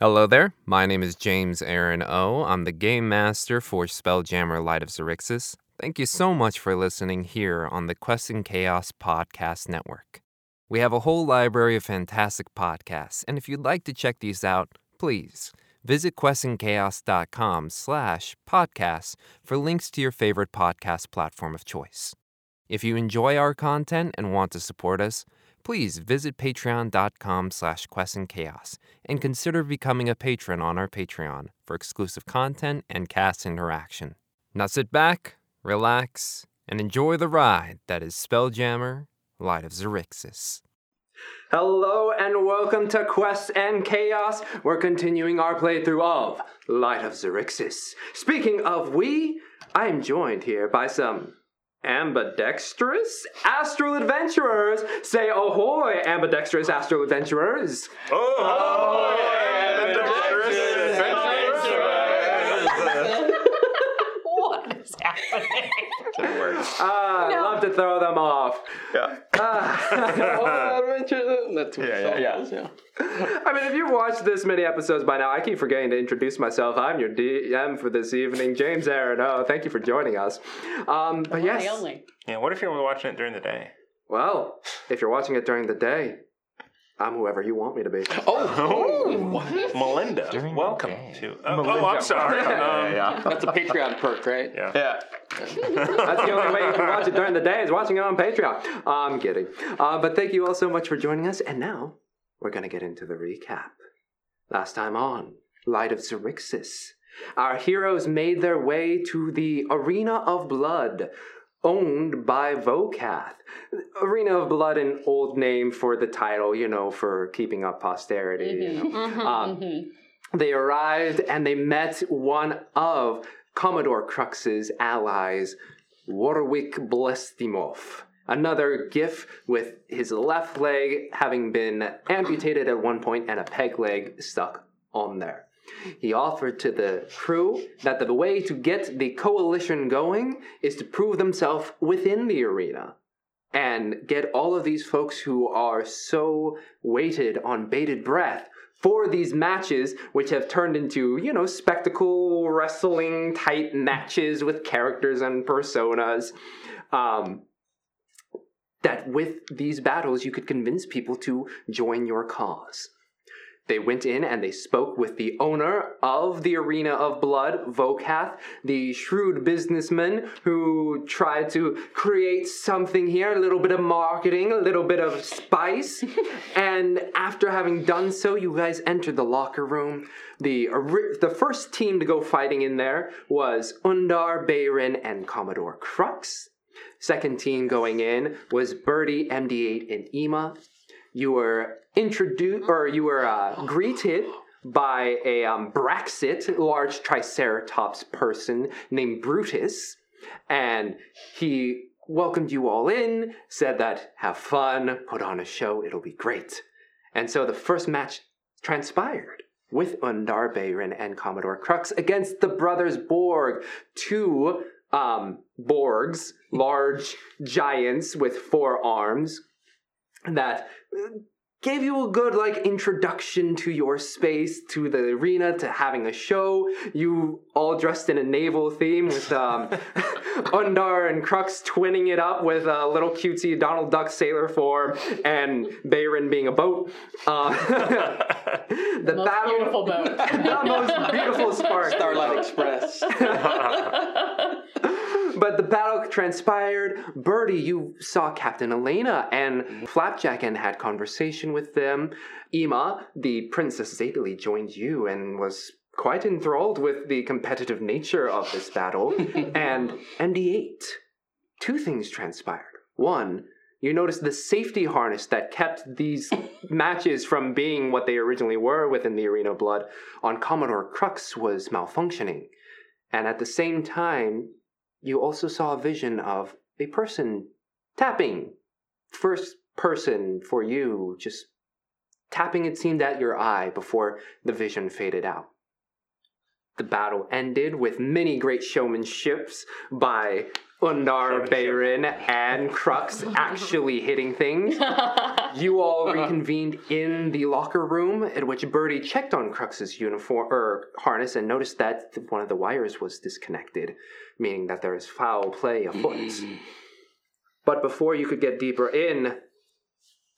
Hello there. My name is James Aaron O. I'm the game master for Spelljammer Light of Xaryxis. Thank you so much for listening here on the Quest and Chaos Podcast Network. We have a whole library of fantastic podcasts, and if you'd like to check these out, please visit questandchaos.com slash podcasts for links to your favorite podcast platform of choice. If you enjoy our content and want to support us, please visit patreon.com slash questandchaos and consider becoming a patron on our Patreon for exclusive content and cast interaction. Now sit back, relax, and enjoy the ride that is Spelljammer Light of Xaryxis. Hello and welcome to Quest and Chaos. We're continuing our playthrough of Light of Xaryxis. Speaking of we, I am joined here by some ambidextrous astral adventurers. Say ahoy, ambidextrous astral adventurers. What is happening? Ah, I love to throw them off. Yeah. Ah. Not too Yeah, yeah, yeah. I mean, if you've watched this many episodes by now, I keep forgetting to introduce myself. I'm your DM for this evening, James Aaron. Oh, thank you for joining us. Um, but yes, only. Yeah, what if you're watching it during the day? well, if you're watching it during the day, I'm whoever you want me to be. Oh, Melinda, During welcome day. to. Oh, oh, I'm sorry. Um, yeah. That's a Patreon perk, right? Yeah. Yeah. That's the only way you can watch it during the day is watching it on Patreon. I'm kidding. Uh, but thank you all so much for joining us. And now we're going to get into the recap. Last time on Light of Xaryxis, our heroes made their way to the Arena of Blood, owned by Vokath. Arena of Blood, an old name for the title, you know, for keeping up posterity. You mm-hmm. know. Mm-hmm, um, mm-hmm. they arrived and they met one of Commodore Crux's allies, Warwick Blestimov. Another giff with his left leg having been amputated at one point and a peg leg stuck on there. He offered to the crew that the way to get the coalition going is to prove themselves within the arena and get all of these folks who are so weighted on bated breath for these matches, which have turned into, you know, spectacle wrestling type matches with characters and personas. Um, that with these battles, you could convince people to join your cause. They went in and they spoke with the owner of the Arena of Blood, Vokath, the shrewd businessman who tried to create something here, a little bit of marketing, a little bit of spice. and after having done so, you guys entered the locker room. The, the first team to go fighting in there was Undar, Bayrin, and Commodore Crux. Second team going in was Birdie, MD8, and Ema you were introduced or you were uh, greeted by a um, Braxit, large Triceratops person named Brutus, and he welcomed you all in, said that have fun, put on a show, it'll be great. And so the first match transpired with Undar Bayrin and Commodore Crux against the brothers Borg, two um, Borgs, large giants with four arms, that gave you a good like introduction to your space to the arena to having a show you all dressed in a naval theme with um, undar and crux twinning it up with a little cutesy donald duck sailor form and Bayrin being a boat uh, the Most battle beautiful boat. the most beautiful spark Starlight Express. Battle transpired. Birdie, you saw Captain Elena and Flapjack and had conversation with them. Ema, the Princess Zetalee, joined you and was quite enthralled with the competitive nature of this battle. and MD8, two things transpired. One, you noticed the safety harness that kept these matches from being what they originally were within the Arena Blood on Commodore Crux was malfunctioning. And at the same time, you also saw a vision of a person tapping. First person for you, just tapping it seemed at your eye before the vision faded out. The battle ended with many great showmanships by Undar, Bayrin, and Crux actually hitting things. You all reconvened in the locker room, at which Birdie checked on Crux's uniform or harness and noticed that one of the wires was disconnected, meaning that there is foul play afoot. but before you could get deeper in,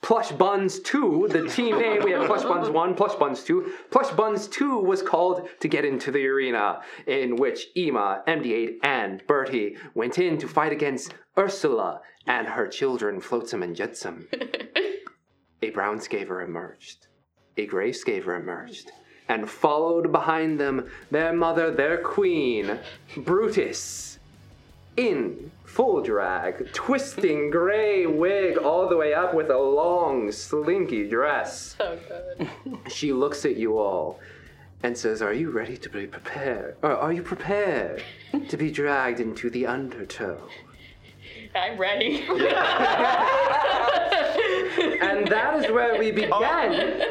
Plush Buns 2, the team name, we have Plush Buns 1, Plush Buns 2. Plush Buns 2 was called to get into the arena, in which Ema, MD8, and Birdie went in to fight against Ursula and her children, Flotsam and Jetsam. a brown scavver emerged, a gray scavver emerged, and followed behind them their mother, their queen, Brutus in full drag, twisting gray wig all the way up with a long, slinky dress. So good. She looks at you all and says, Are you ready to be prepared? Or are you prepared to be dragged into the undertow? I'm ready. And where we begin.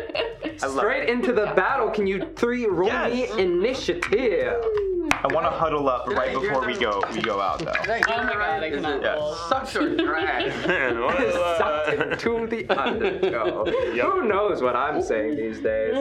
Straight into the battle. Can you three roll Yes. me initiative? I want to huddle up right before we go. We go out though. Oh my god, I cannot Yes. roll. Such a drag. Sucked into the undertow. Who knows what I'm saying these days?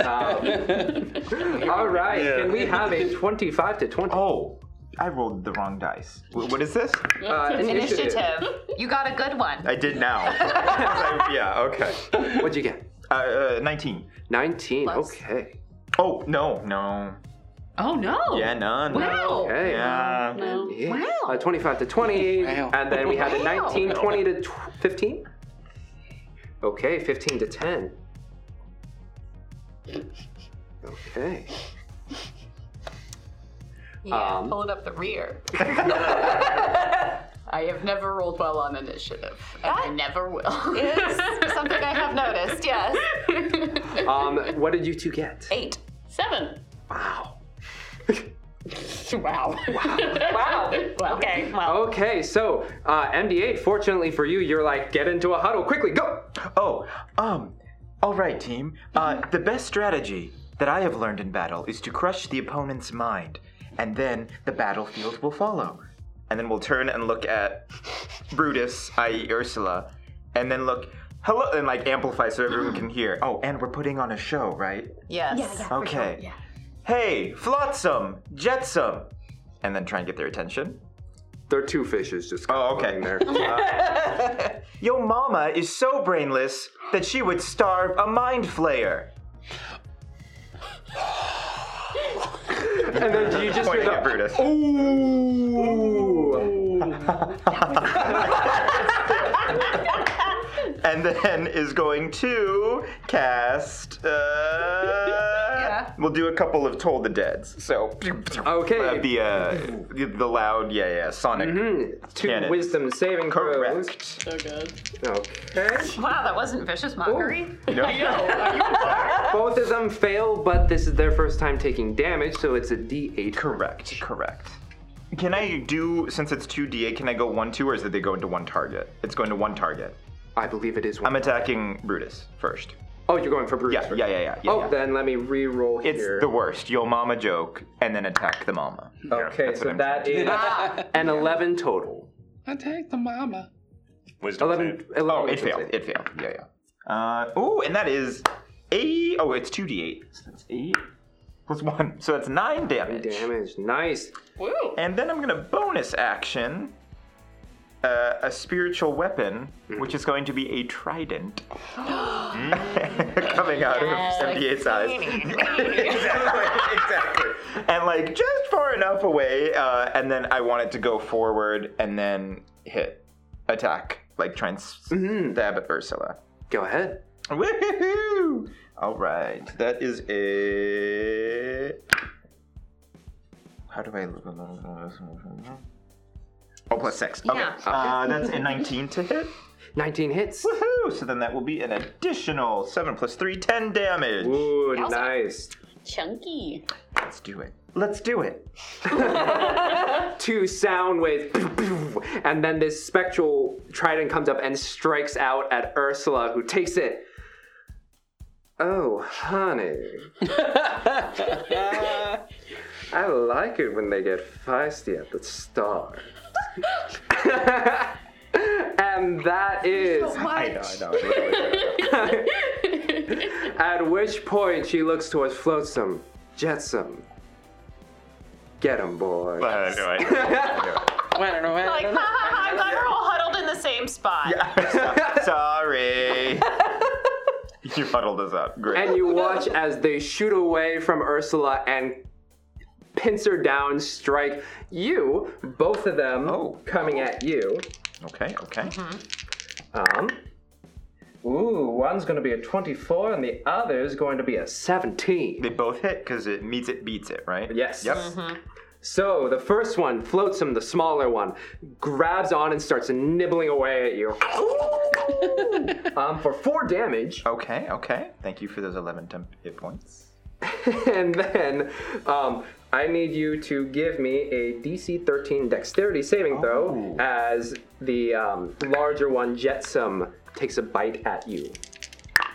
Um, all right, Yeah. can we have a 25 to 20? Oh, I rolled the wrong dice. Wh- What is this? Uh, Initiative. You got a good one. I did now. yeah. Okay. What'd you get? Uh, uh, 19. 19. Plus. Okay. Oh no, no. Oh no. Yeah, none. Wow. Okay. Yeah. No. Yeah. Wow. Uh, 25 to 20. Wow. And then we have a 19, 20 to tw- 15. Okay, 15 to 10. Okay. Yeah, Um, pulling up the rear. I have never rolled well on initiative, and I never will. Is something I have noticed, yes. Um, what did you two get? Eight. Seven. Wow. Wow. Wow. Wow. Okay, well. Okay, so uh, MD8, fortunately for you, you're like, get into a huddle, quickly, go! Oh, um, all right, team. Uh, the best strategy that I have learned in battle is to crush the opponent's mind, and then the battlefield will follow. And then we'll turn and look at Brutus, i.e., Ursula, and then look, hello, and like amplify so everyone can hear. Oh, and we're putting on a show, right? Yes. Okay. Hey, Flotsam, Jetsam, and then try and get their attention. There are two fishes just Oh, okay. floating there. Uh, Yo mama is so brainless that she would starve a mind flayer. And then you just Pointing hear at the, Brutus. Ooh! and then is going to cast. Uh, We'll do a couple of Toll the Deads. So. Okay. Uh, the uh, the the loud, yeah, yeah, sonic. Two Cannons. wisdom saving throws. Correct. So good. Okay. Wow, that wasn't vicious mockery. No. Both of them fail, but this is their first time taking damage, so it's a D8. Correct. Correct. Can I do since it's two D8? Can I go one two, or is it they go into one target? It's going to one target. I believe it is one. I'm attacking Brutus first. oh, you're going for Brutus. Yeah, first. yeah, yeah, yeah. yeah, Oh, yeah. then let me re-roll It's here. the worst. Yo mama joke, and then attack the mama. okay, that's so what I'm that is an 11 total. Attack the mama. Wisdom 11, save. 11 Oh, it wisdom failed. save. It failed. Yeah, yeah. Uh, oh, and that is eight. Oh, it's two d8. So that's eight plus one. So that's nine damage. Damage, nice. Woo. And then I'm gonna bonus action uh, a spiritual weapon, which is going to be a trident coming out Yes. of MD8's eyes. exactly, exactly. And like just far enough away, uh, and then I want it to go forward and then hit, attack, like try and s- stab at Ursula. Go ahead. Woohoo! All right, that is a. How do I? Oh, plus six. Okay. Yeah. Uh, that's a 19 to hit. 19 hits. Woohoo! So then that will be an additional 7 plus 3, 10 damage. Ooh, Yowza. nice. Chunky. Let's do it. Let's do it. Two sound waves, and then this spectral trident comes up and strikes out at Ursula, who takes it. Oh, honey. I like it when they get feisty at the start. and that is I know, I know. I know. at which point she looks towards Flotsam, Jetsam. Get him, boy. I know, I know. I don't know. I Like, ha ha ha, I'm glad we're all huddled in the same spot. Sorry. you huddled us up. Great. and you watch as they shoot away from Ursula and pincer down, strike you, both of them Oh. coming at you. okay, okay. Um. Ooh, one's going to be a 24 and the other's going to be a 17. They both hit because it meets it, beats it, right? Yes. Yep. So the first one, Flotsam, the smaller one, grabs on and starts nibbling away at you. um, for four damage. Okay, okay. Thank you for those 11 temp hit points. and then um, I need you to give me a DC 13 Dexterity saving throw Oh. as the um, larger one, Jetsam, takes a bite at you.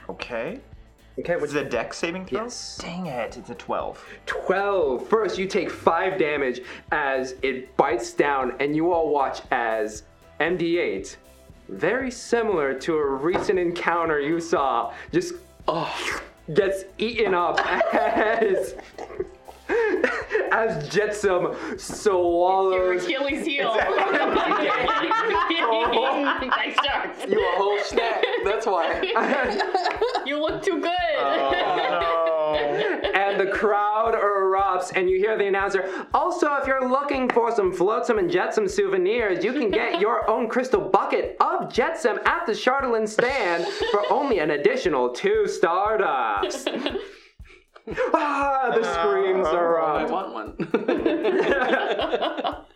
Okay. Okay, what's the dex saving throw? Yes. Dang it, it's a 12. 12. First, you take 5 damage as it bites down, and you all watch as MD8, very similar to a recent encounter you saw, just oh, gets eaten up as. As Jetsam Your swallows Achilles heel. nice. You a whole snack. That's why. You look too good. Oh, and the crowd erupts, and you hear the announcer. Also, if you're looking for some flotsam and jetsam souvenirs, you can get your own crystal bucket of jetsam at the Charlatan stand for only an additional two stardust. ah, the screams are. I want one.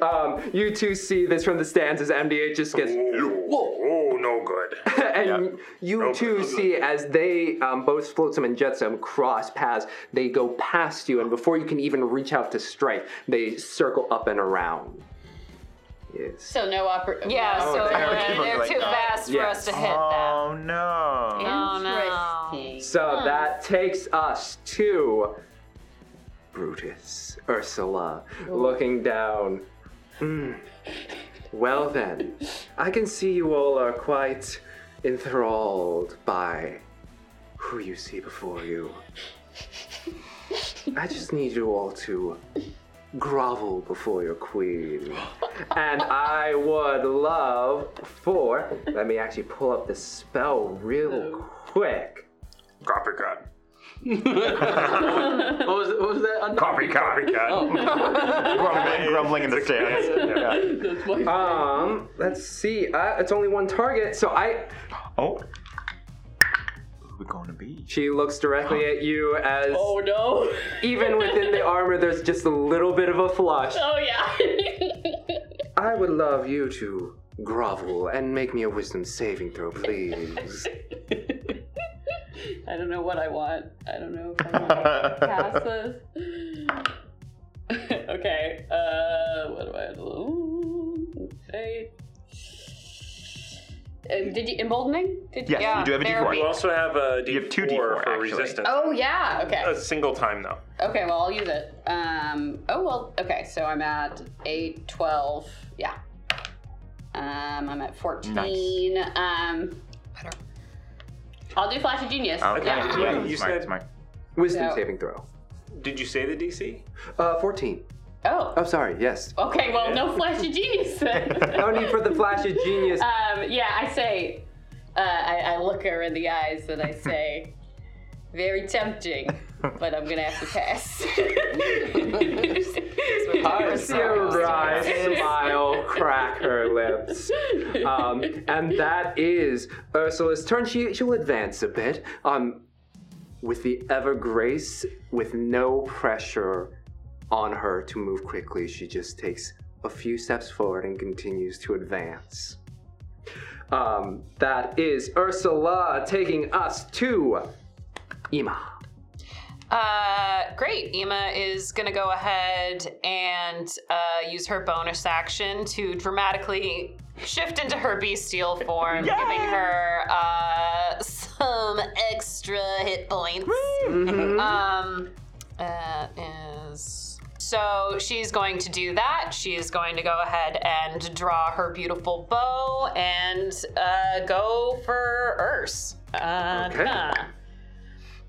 Um, you two see this from the stands as MD8 just gets Oh, no good. and you two see as they um, both Flotsam and Jetsam cross paths, they go past you, and before you can even reach out to strike, they circle up and around. Yes. So no oppor- Yeah, no. so okay, they're, they're Like too that. fast for Yes. us to hit them. Oh no. Oh, no. So that takes us to Brutus, Ursula, looking down. Hmm. Well then, I can see you all are quite enthralled by who you see before you. I just need you all to grovel before your queen. And I would love for, let me actually pull up the spell real quick. Copycat. what was what was that? Un- Copycat. grumbling, grumbling in the stands. Yeah. That's my Um, let's see. Uh, it's only one target, so I. Oh. Who we gonna be? She looks directly at you as Oh no. even within the armor, there's just a little bit of a flush. Oh yeah. I would love you to grovel and make me a wisdom saving throw, please. I don't know what I want. I don't know if I want to pass this. okay. Uh, what do I have to Ooh, say? Um, did you emboldening? Did Yes, Yeah, you do have a therapy. You d4. also have a D4, You have two D4 for actually. resistance. Oh yeah. Okay. A single time though. Okay. Well, I'll use it. Um. Oh well. Okay. So I'm at eight, twelve. Yeah. Um. I'm at fourteen. Um. I'll do flash of genius. Okay. Yeah. Yeah, you smart, said- smart. Wisdom No. saving throw. Did you say the DC? Uh, 14. Oh. Oh, sorry, yes. Okay. Well, no flash of genius then. No need for the flash of genius. Um, yeah, I say, uh, I, I look her in the eyes and I say, very tempting, but I'm gonna have to pass. I see a wry smile crack her lips. Um, and that is Ursula's turn. She, she'll advance a bit. Um, with the ever grace, with no pressure on her to move quickly, she just takes a few steps forward and continues to advance. Um, that is Ursula taking us to Ema. Uh, great. Ema is gonna go ahead and uh, use her bonus action to dramatically shift into her bestial form, giving her uh, some extra hit points. Um, that is so she's going to do that. She is going to go ahead and draw her beautiful bow and uh, go for Urs. Uh, Okay.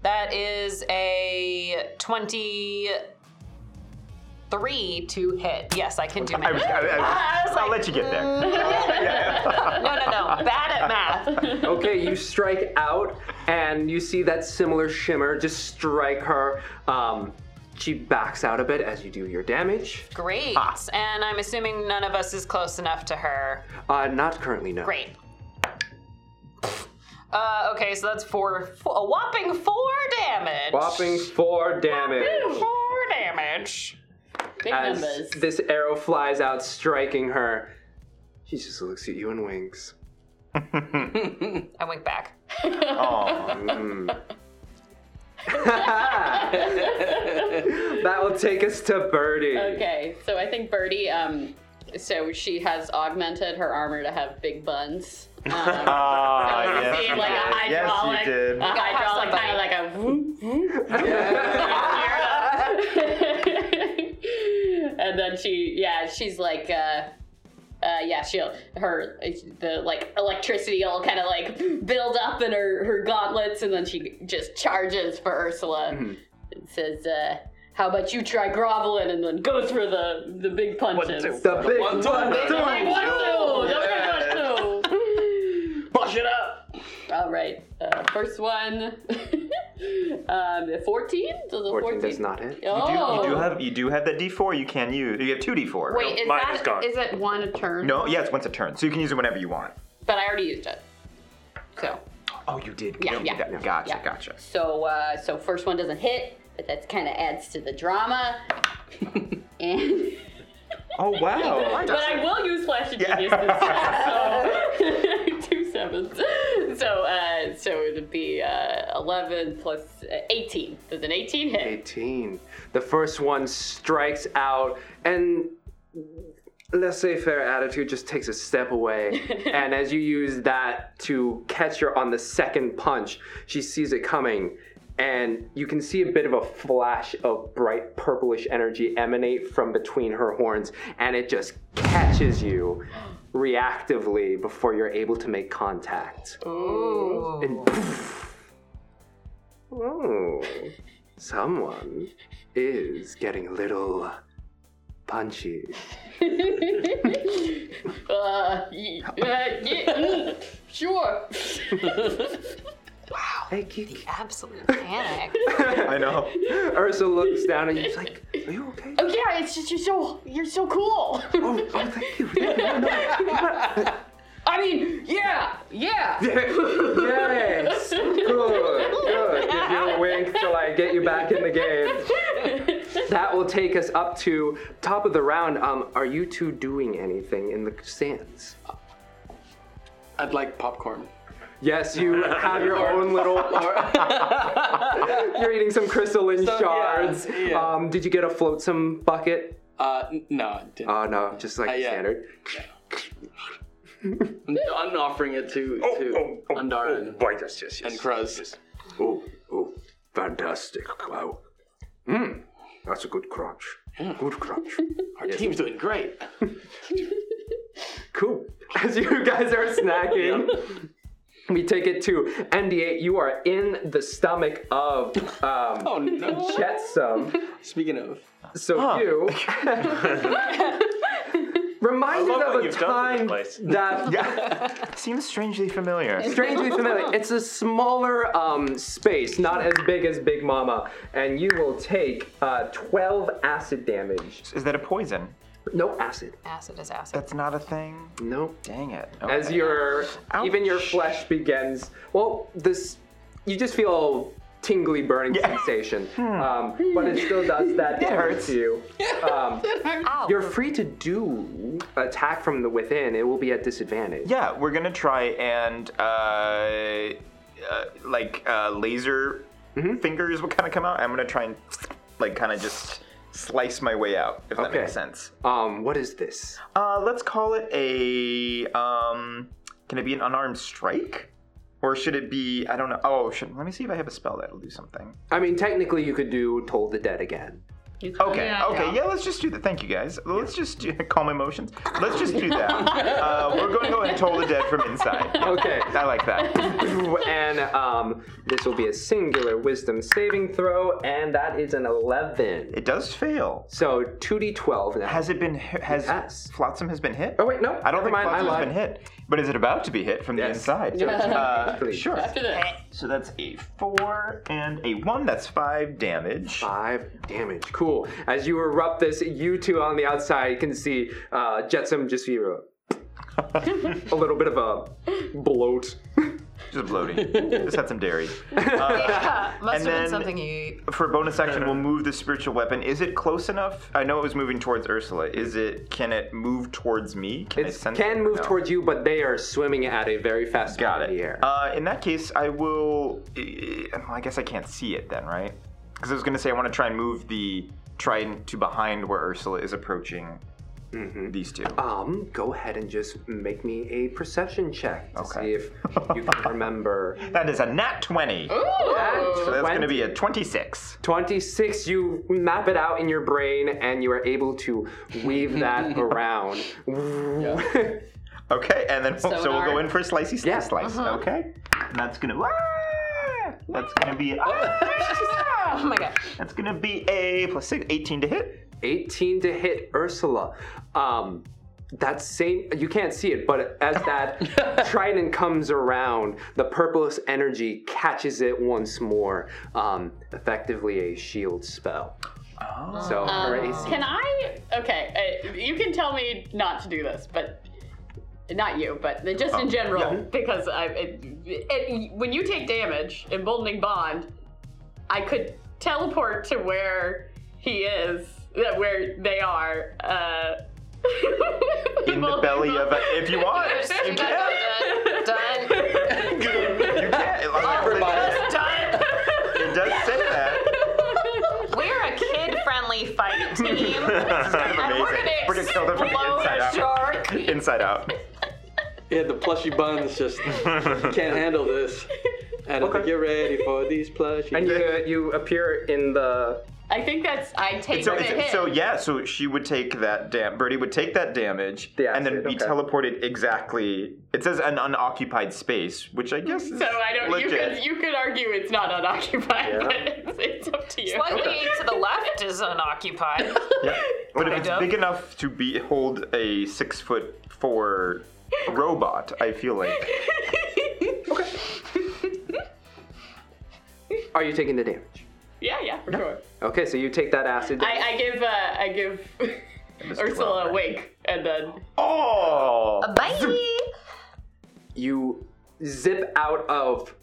Nah. That is a 23 to hit. Yes, I can do math. I math. was, I, I, I was I'll like, let you get there. no, no, no. Bad at math. Okay, you strike out, and you see that similar shimmer just strike her. Um, she backs out a bit as you do your damage. Great. And I'm assuming none of us is close enough to her. Uh, not currently, no. Great. Uh, okay, so that's four, four, a whopping four damage. Whopping four damage. Four damage. Big As numbers. this arrow flies out, striking her, she just looks at you and winks. I wink back. Aw. Mm. that will take us to Birdie. Okay, so I think Birdie, um, so she has augmented her armor to have big buns. Um, Ah, so yes, it's you like a did. Yes, hydraulic, you did. a hydraulic kind of like a whoop, whoop. and then she, yeah, she's like, uh, uh, yeah, she'll her the like electricity will kind of like build up in her her gauntlets, and then she just charges for Ursula and says, uh, "How about you try groveling and then go through the the big punches." The big One, two, one, one, two. Like, one, two, don't forget one, two. Push it up. All right, uh, first one, um, 14. Does a 14 does not hit. You Oh, do, you do have you do have that D4 you can use. You have two D4. Wait, is Mine that is gone. is it one a turn? No, yeah, it's once a turn, so you can use it whenever you want. but I already used it. So, Oh, you did. Yeah, You yeah. did that. Gotcha, Yeah. gotcha. so, uh, so first one doesn't hit, but that kind of adds to the drama. and Oh wow. but I will use flash of Yeah. genius this time. So two sevens. So, uh, so it would be uh, 11 plus uh, 18. Does an 18 hit? 18. The first one strikes out, and let's say fair attitude just takes a step away. and as you use that to catch her on the second punch, she sees it coming. And you can see a bit of a flash of bright purplish energy emanate from between her horns, and it just catches you reactively before you're able to make contact. Ooh. And oh, someone is getting a little punchy. Uh, y- uh, yeah, mm, sure. Hey, Kiki. Absolute panic. I know. Ursula looks down and she's like, "Are you okay?" Oh yeah, it's just you're so you're so cool. Oh, oh thank you. No, no. I mean, yeah, yeah. yes. Good. Good. Give you a wink to like get you back in the game. That will take us up to top of the round. Um, are you two doing anything in the stands? I'd like popcorn. Yes, you have your own little. You're eating some crystalline So, shards. yeah. Um, did you get a flotsam bucket? Uh, no, I didn't. Oh no, just like Uh, yeah. standard. I'm, I'm offering it to Oh, to oh, oh, Undar oh, and, right, yes, yes, yes. and Crux. Oh, oh, fantastic! Wow. Mmm, that's a good crunch. Good crunch. Our team's doing great. Cool. As you guys are snacking, we take it to MD8. You are in the stomach of um, Oh no. Jetsam. Speaking of, So you reminded love of a you've time place. that Yeah. Seems strangely familiar. strangely familiar. It's a smaller um, space, not as big as Big Mama, and you will take uh, 12 acid damage. Is that a poison? No acid. Acid is acid. That's not a thing. No. Dang it. As Okay. your even your flesh begins. Well, this you just feel tingly burning Yeah. sensation, um, but it still does that It hurts. to you. Um, Ow. you're free to do attack from the within. It will be at disadvantage. Yeah, we're gonna try and uh, uh like uh, laser Mm-hmm. fingers will kind of come out. I'm gonna try and like kind of just slice my way out, if that Okay. makes sense. Um, what is this? Uh, let's call it a um. Can it be an unarmed strike? Or should it be? I don't know. Oh, should, let me see if I have a spell that'll do something. I mean, technically, you could do Toll the Dead again. Okay, Yeah. okay, yeah, let's just do that. Thank you, guys. Let's just do, calm emotions. Let's just do that. Uh, we're going to go ahead and toll the dead from inside. Okay. I like that. and um, this will be a singular wisdom saving throw, and that is an 11. It does fail. So 2d12 now. Has it been hit? Has Yes. Flotsam has been hit? Oh, wait, no. I don't never think mind, I Flotsam has been hit. But is it about to be hit from the inside? So it's Uh, sure. So that's a four and a one. That's five damage. Five damage. Cool. As you erupt this, you two on the outside can see uh, Jetsam just feel a little bit of a bloat. Just bloating. just had some dairy. Uh, Yeah, must And have been then- something you ate. for a bonus action, we'll move the spiritual weapon. Is it close enough? I know it was moving towards Ursula. Is it? Can it move towards me? Can It sense can it? move No. towards you, but they are swimming at a very fast Got speed in it. the air. Uh, in that case, I will. eh, well, I guess I can't see it then, right? Because I was going to say I want to try and move the trident to behind where Ursula is approaching these two. Um, go ahead and just make me a perception check to Okay. see if you can remember. That is a nat 20. So that's going to be a 26. 26, you map it out in your brain and you are able to weave that around. Okay, and then so, we'll go in for a slicey slice Yeah. slice. Okay, and that's gonna. Ah! That's gonna be. Ah! Oh my god. That's gonna be a plus six, 18 to hit. 18 to hit Ursula. Um, that same, you can't see it, but as that trident comes around, the purplish energy catches it once more. Um, effectively a shield spell. Oh. So her AC. Can I? Okay, uh, you can tell me not to do this, but not you, but just in general, yeah. because I, it, it, when you take damage, emboldening bond, I could teleport to where he is, uh, where they are. Uh, In the belly of a. If you want, you can. Done. Done. You can. It, Done. it does say that. We're a kid-friendly fighting team. This is kind of And we're amazing. gonna We're gonna kill them from the inside out. shark. Inside out. Yeah, the plushy buns just can't handle this. And Okay. get ready for these plushies. And you, you appear in the. I think that's I take So, the hit. so yeah, so she would take that dam. Birdie would take that damage The and then be okay. teleported exactly. It says an unoccupied space, which I guess is So I don't. You could you could argue it's not unoccupied, Yeah. but it's, it's up to you. Slightly to the left is unoccupied. Yeah. But if it's big enough to be hold a six foot four robot, I feel like okay. Are you taking the damage? Yeah, yeah, for sure. Okay, so you take that acid. I, I give uh, I give Ursula a wink, and then oh, Bye. you zip out of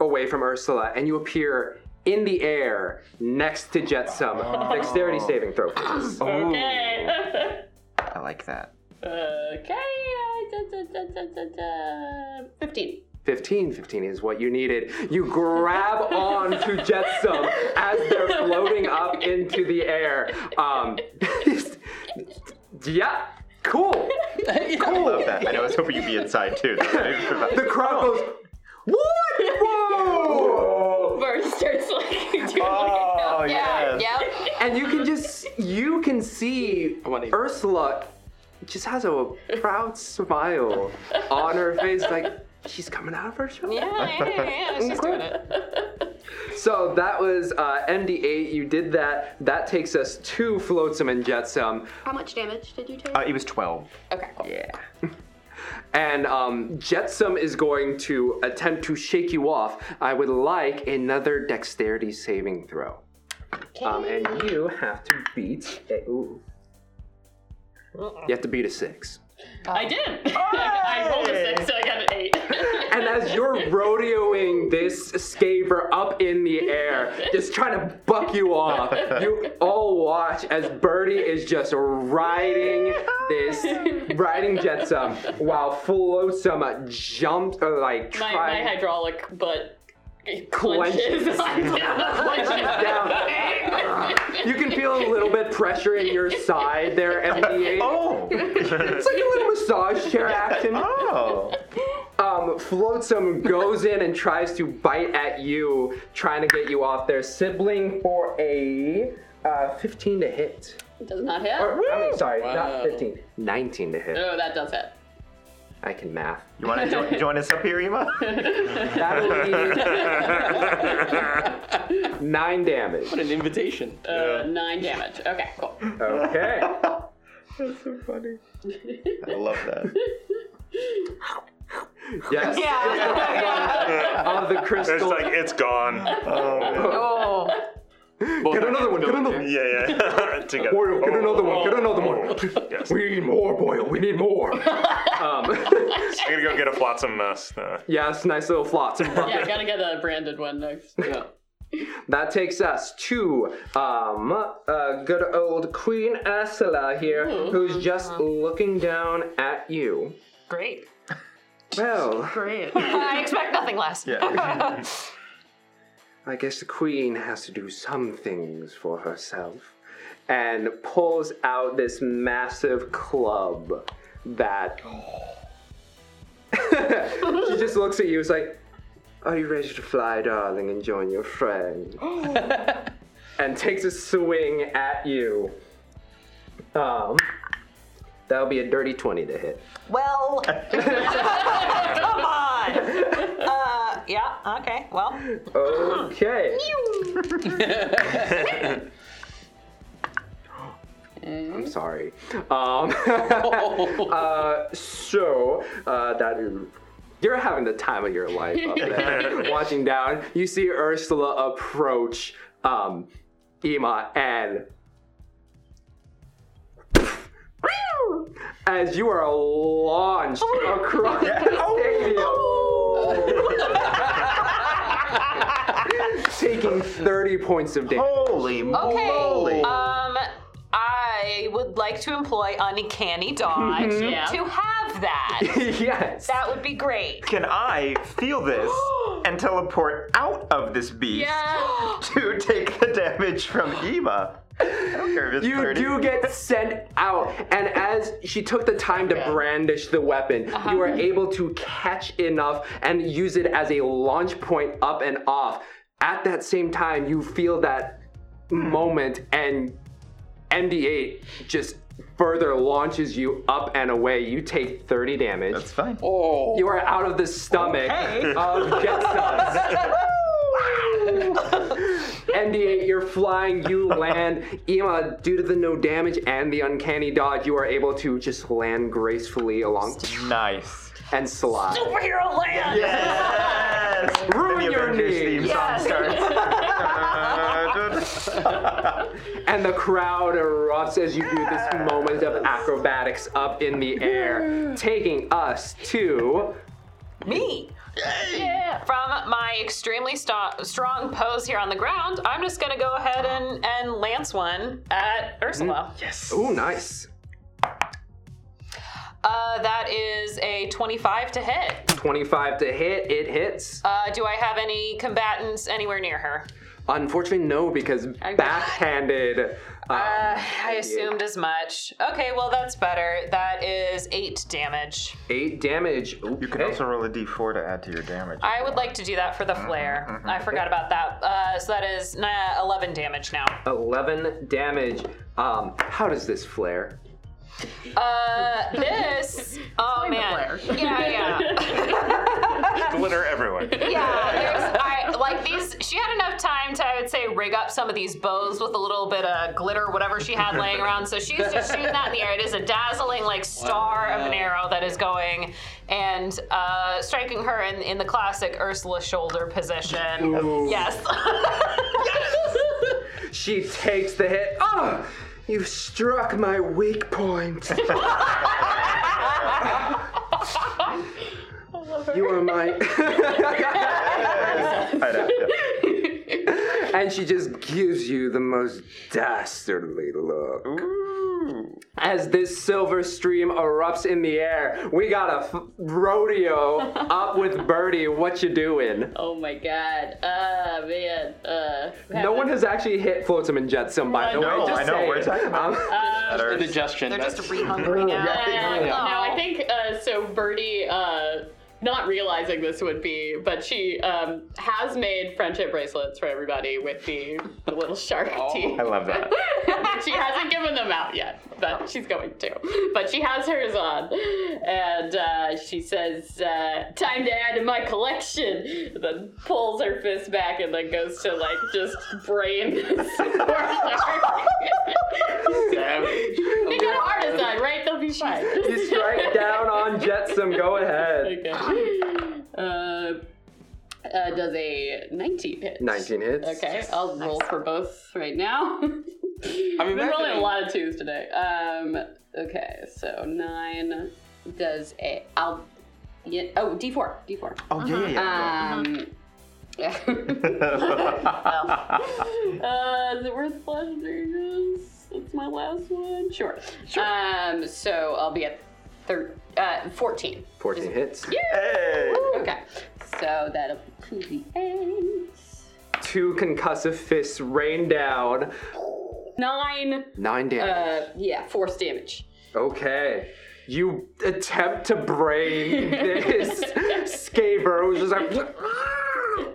away from Ursula and you appear in the air next to Jetsam. Dexterity saving throw, please. okay. I like that. okay. uh, da, da, da, da, da, da. Fifteen. 15. 15 is what you needed. You grab onto Jetsam as they're floating up into the air. Um, yeah, cool. cool. I love that. I. I was hoping you'd be inside too. The crowd goes, What? Whoa! Bird starts like doing Oh like a yes. Yep. And you can just, you can see wanna eat. Ursula just has a proud smile on her face, like she's coming out of her shell. Yeah, yeah, yeah, yeah. She's doing it. So that was uh, MD8. You did that. That takes us to Flotsam and Jetsam. How much damage did you take? Uh, it was twelve. okay. Cool. Yeah. And um, Jetsam is going to attempt to shake you off. I would like another dexterity saving throw. Um, and you have to beat. A, ooh. You have to beat a six. I did. I rolled a six, so I got an eight. And as you're rodeoing this scavver up in the air, just trying to buck you off, you all watch as Birdie is just riding this, riding Jetsam, while Flotsam jumps, or like, my, my hydraulic butt Clenches. clenches. clenches down. You can feel a little bit pressure in your side there, MD8. Oh. It's like a little massage chair action. oh. um, Flotsam goes in and tries to bite at you, trying to get you off there. sibling for a uh, 15 to hit. It Does not hit. Or, I mean, sorry, Wow. not 15. 19 to hit. Oh, that does hit. I can math. You want to join, join us up here, Ema? That'll be nine damage. What an invitation. Uh, nine damage. Okay, cool. Okay. That's so funny. I love that. Yes. Yeah. Of the crystal. It's crystal. like it's gone. oh. Get another one. Get another one. Yeah, yeah. Together. Boyle, get another one. Get another one. Yes. We need more, Boyle. We need more. um, I'm gonna go get a flotsam mess. Uh, yes, nice little flotsam Yeah, bucket. gotta get a branded one next. Yeah. That takes us to um, uh, good old Queen Ursula here, who's just looking down at you. Great. Well, Great. I expect nothing less. Yeah. I guess the Queen has to do some things for herself. And pulls out this massive club that. she just looks at you, is like, Are you ready to fly, darling, and join your friend? and takes a swing at you. Um, that'll be a dirty 20 to hit. Well, come on. Uh, yeah. Okay. Well. Okay. I'm sorry. Um, uh, so uh, that is, you're having the time of your life up there. Watching down, you see Ursula approach um, Ema and. As you are launched across the stadium, taking 30 points of damage. Holy moly! Um, I would like to employ uncanny dodge Yeah. to have that. yes. That would be great. Can I feel this and teleport out of this beast Yeah. to take the damage from Ema? I don't care if it's You 30. do get sent out, and as she took the time to brandish the weapon, you are uh-huh. able to catch enough and use it as a launch point up and off. At that same time, you feel that moment, and MD8 just further launches you up and away. You take 30 damage. That's fine. Oh. You are out of the stomach of Jetsam. MD8, you're flying, you land. Ema, due to the no damage and the uncanny dodge, you are able to just land gracefully along Nice. and slide. Superhero land. Yes! Ruin Then the your Avengers knee. theme Yes. song starts. And the crowd erupts as you do this moment of acrobatics up in the air, taking us to. Me. Yeah. From my extremely sto- strong pose here on the ground, I'm just gonna go ahead and, and lance one at Ursula. yes. Ooh, nice. Uh, that is a 25 to hit. 25 to hit, it hits. Uh, do I have any combatants anywhere near her? Unfortunately, no, because backhanded. Um, Uh, I assumed as much. Okay, well that's better. That is eight damage. eight damage. You can also roll a d4 to add to your damage. I would like to do that for the flare. I forgot about that. Uh, so that is uh, 11 damage now. 11 damage. Um, how does this flare? Uh, this. Oh man. Yeah, yeah. glitter everywhere. Yeah, there's I like these. She had enough time to, I would say, rig up some of these bows with a little bit of glitter, whatever she had laying around. So she's just shooting that in the air. It is a dazzling, like star of an arrow that is going and uh, striking her in, in the classic Ursula shoulder position. Yes. Yes. She takes the hit. Oh, you struck my weak point. you are my. I know, yeah. And she just gives you the most dastardly look. Ooh. As this silver stream erupts in the air, we got a f- rodeo up with Birdie. What you doing? Oh my god. Uh, man. Uh. No one has actually hit Flotsam and Jetsam, by the way. know, Just I know, saying. we're talking about- Um, Better. Indigestion. They're just that's- re-hungry now. Uh, no, I think uh, so. Birdie uh, not realizing this would be, but she um, has made friendship bracelets for everybody with the, the little shark teeth. I love that. she hasn't given them out yet, but she's going to. But she has hers on, and uh, she says, uh, "Time to add to my collection." then pulls her fist back and then goes to like just brain this poor shark. they got an artist on, right? They'll be fine. You strike down on Jetsam. Go ahead. Okay. Uh, uh, does a 19 hit? 19 hits. Okay, I'll roll for both right now. I'm I've been rolling a lot of twos today. Um, okay, so nine does a. I'll. Yeah, oh, D4. D4. Oh yeah, yeah. Um. Yeah. uh, is it worth flashing That's my last one. Sure. Um. So I'll be at thir- uh, 14. 14 hits. Hey. Okay. So that'll be to the eight. Two concussive fists rain down. Nine. Nine damage. Uh. Yeah. Force damage. Okay. You attempt to brain this scavver who's just like.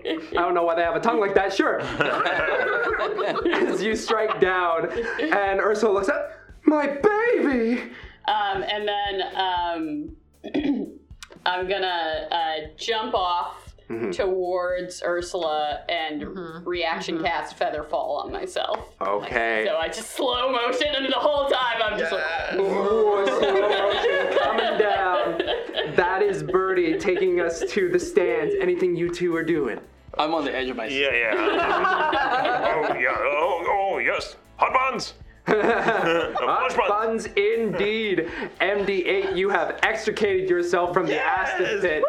I don't know why they have a tongue like that. Sure. As you strike down, and Ursula looks up. My baby. Um, and then um, I'm gonna uh, jump off Mm-hmm. towards Ursula and mm-hmm. reaction mm-hmm. cast Featherfall on myself. Okay. So I just slow motion, and the whole time I'm just like, Ooh, slow motion coming down. That is Birdie taking us to the stands. Anything you two are doing? I'm on the edge of my seat. Yeah, yeah. oh, yeah. Oh, oh, yes. Hot buns. Hot Punch buns. Buns indeed. MD8, you have extricated yourself from the acid pit.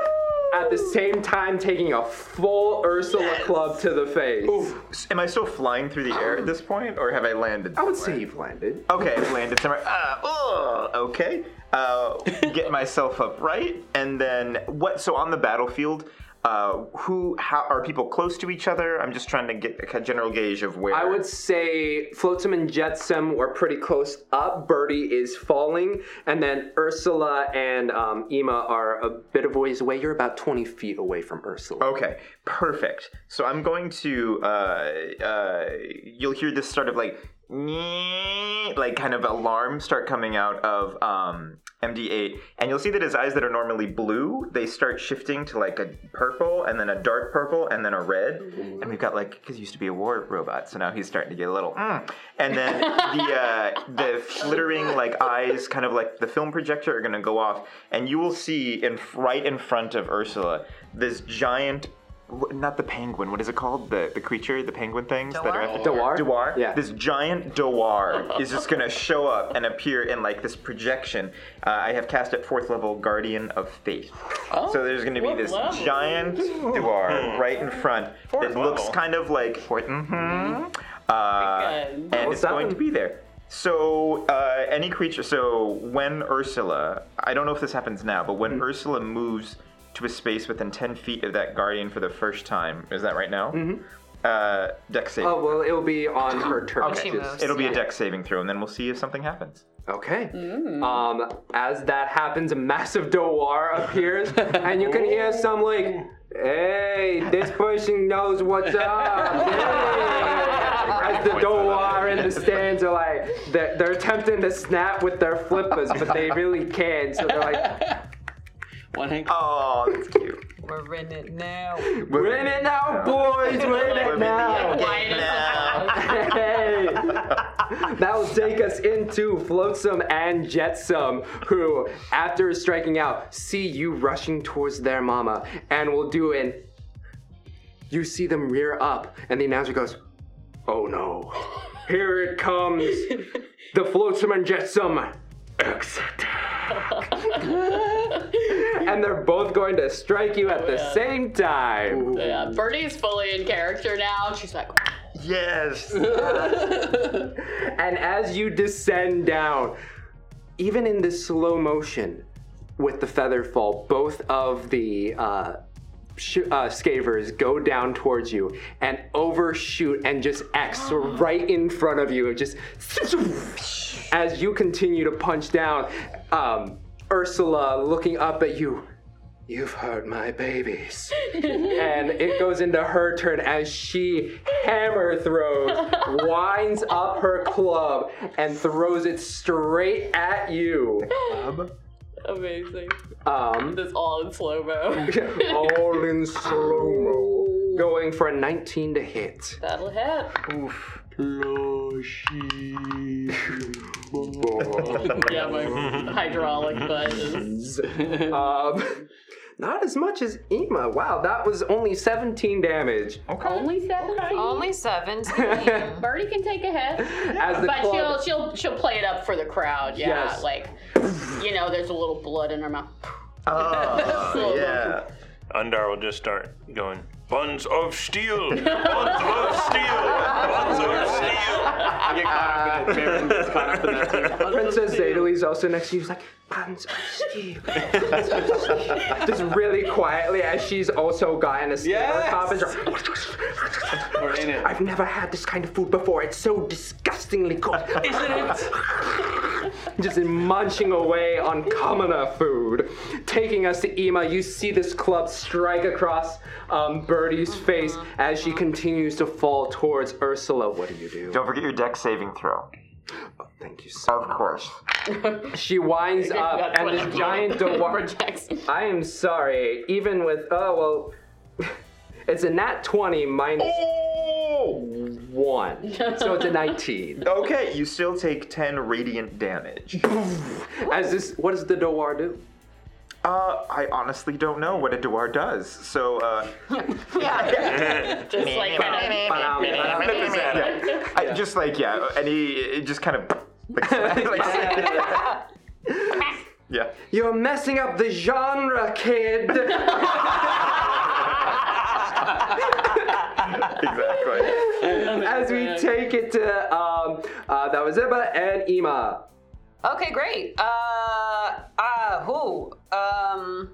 At the same time, taking a full Ursula club to the face. Am I still flying through the air at this point, or have I landed? I would say you've landed. Okay, I've landed somewhere. Uh, oh, okay. Uh, get myself upright, and then what? So on the battlefield, uh, who? How are people close to each other? I'm just trying to get a general gauge of where. I would say Flotsam and Jetsam were pretty close up. Birdie is falling, and then Ursula and um, Ema are a bit of ways away. You're about 20 feet away from Ursula. Okay, perfect. So I'm going to. Uh, uh, you'll hear this sort of like, like kind of alarm start coming out of um, MD8, and you'll see that his eyes that are normally blue, they start shifting to like a purple, and then a dark purple, and then a red. And we've got like, because he used to be a war robot, so now he's starting to get a little. Mm. And then the uh, the flittering like eyes, kind of like the film projector, are going to go off, and you will see in right in front of Ursula this giant not the penguin. What is it called? The the creature, the penguin things that are at the Dohwar? Dohwar. Yeah. This giant Dohwar is just gonna show up and appear in like this projection. Uh, I have cast at fourth level Guardian of Faith. so there's gonna be this level? giant Dohwar right in front Fourth that looks kind of like fourth. Mm-hmm. Uh, and What's it's going to be there. So uh, any creature. So when Ursula, I don't know if this happens now, but when Mm-hmm. Ursula moves to a space within ten feet of that guardian for the first time, is that right now? Mm-hmm. Uh, dex save. Oh, well, it'll be on her turn. Okay. moves. It'll be a dex saving throw, and then we'll see if something happens. Okay. Um, as that happens, a massive Dohwar appears, and you can hear some like, "Hey, this person knows what's up." Yeah. As the Dohwar in the stands are like, they're, they're attempting to snap with their flippers, but they really can't. So they're like, One hand. Oh, that's cute. We're in it now. "We're in it now, boys. We're in it now." Hey, that will take us into Flotsam and Jetsam, who, after striking out, see you rushing towards their mama, and will do an. You see them rear up, and the announcer goes, "Oh no, here it comes, the Flotsam and Jetsam X attack." And they're both going to strike you at the same time. Yeah, Birdie's fully in character now. She's like, Yes. And as you descend down, even in this slow motion with the feather fall, both of the uh, sh- uh, scavvers go down towards you and overshoot and just X right in front of you. Just as you continue to punch down, um, Ursula looking up at you. You've hurt my babies. and it goes into her turn as she hammer throws, winds up her club, and throws it straight at you. Amazing. Um, This all in slow mo. all in slow mo. Going for a 19 to hit. That'll hit. Oof. Yeah, my hydraulic butt is. Um, not as much as Ema. Wow, that was only 17 damage. Okay. Only 17? Only 17. Birdie can take a hit. As the But club- she'll she'll she'll play it up for the crowd. Yeah, Yes. like you know, there's a little blood in her mouth. Oh, yeah. Undar will just start going, Buns of steel! Buns of steel! Buns of steel! I get caught up in it. Bayrin gets caught up in that too. Princess also next to you. She's like, Buns of steel. Buns of steel." Just really quietly as she's also gotten a steel Yes. top and just- We're in it. I've never had this kind of food before. It's so disgustingly good. Isn't it? Just munching away on commoner food. Taking us to Ema, you see this club strike across um, Birdie's face as she continues to fall towards Ursula. What do you do? Don't forget your dex saving throw. Thank you so Of course. She winds up, and what this giant door. Projects. I am sorry. Even with oh well, it's a nat twenty minus one, so it's a nineteen. Okay, you still take 10 radiant damage. As this, what does the Dohwar do? Uh, I honestly don't know what a Dohwar does. So, uh, Just like kind of. yeah, I, just like yeah, and he it just kind of like, like yeah. You're messing up the genre, kid. Exactly. As we take it to um, uh, that was Iba and Ema. Okay, great. Uh, uh, who? Um,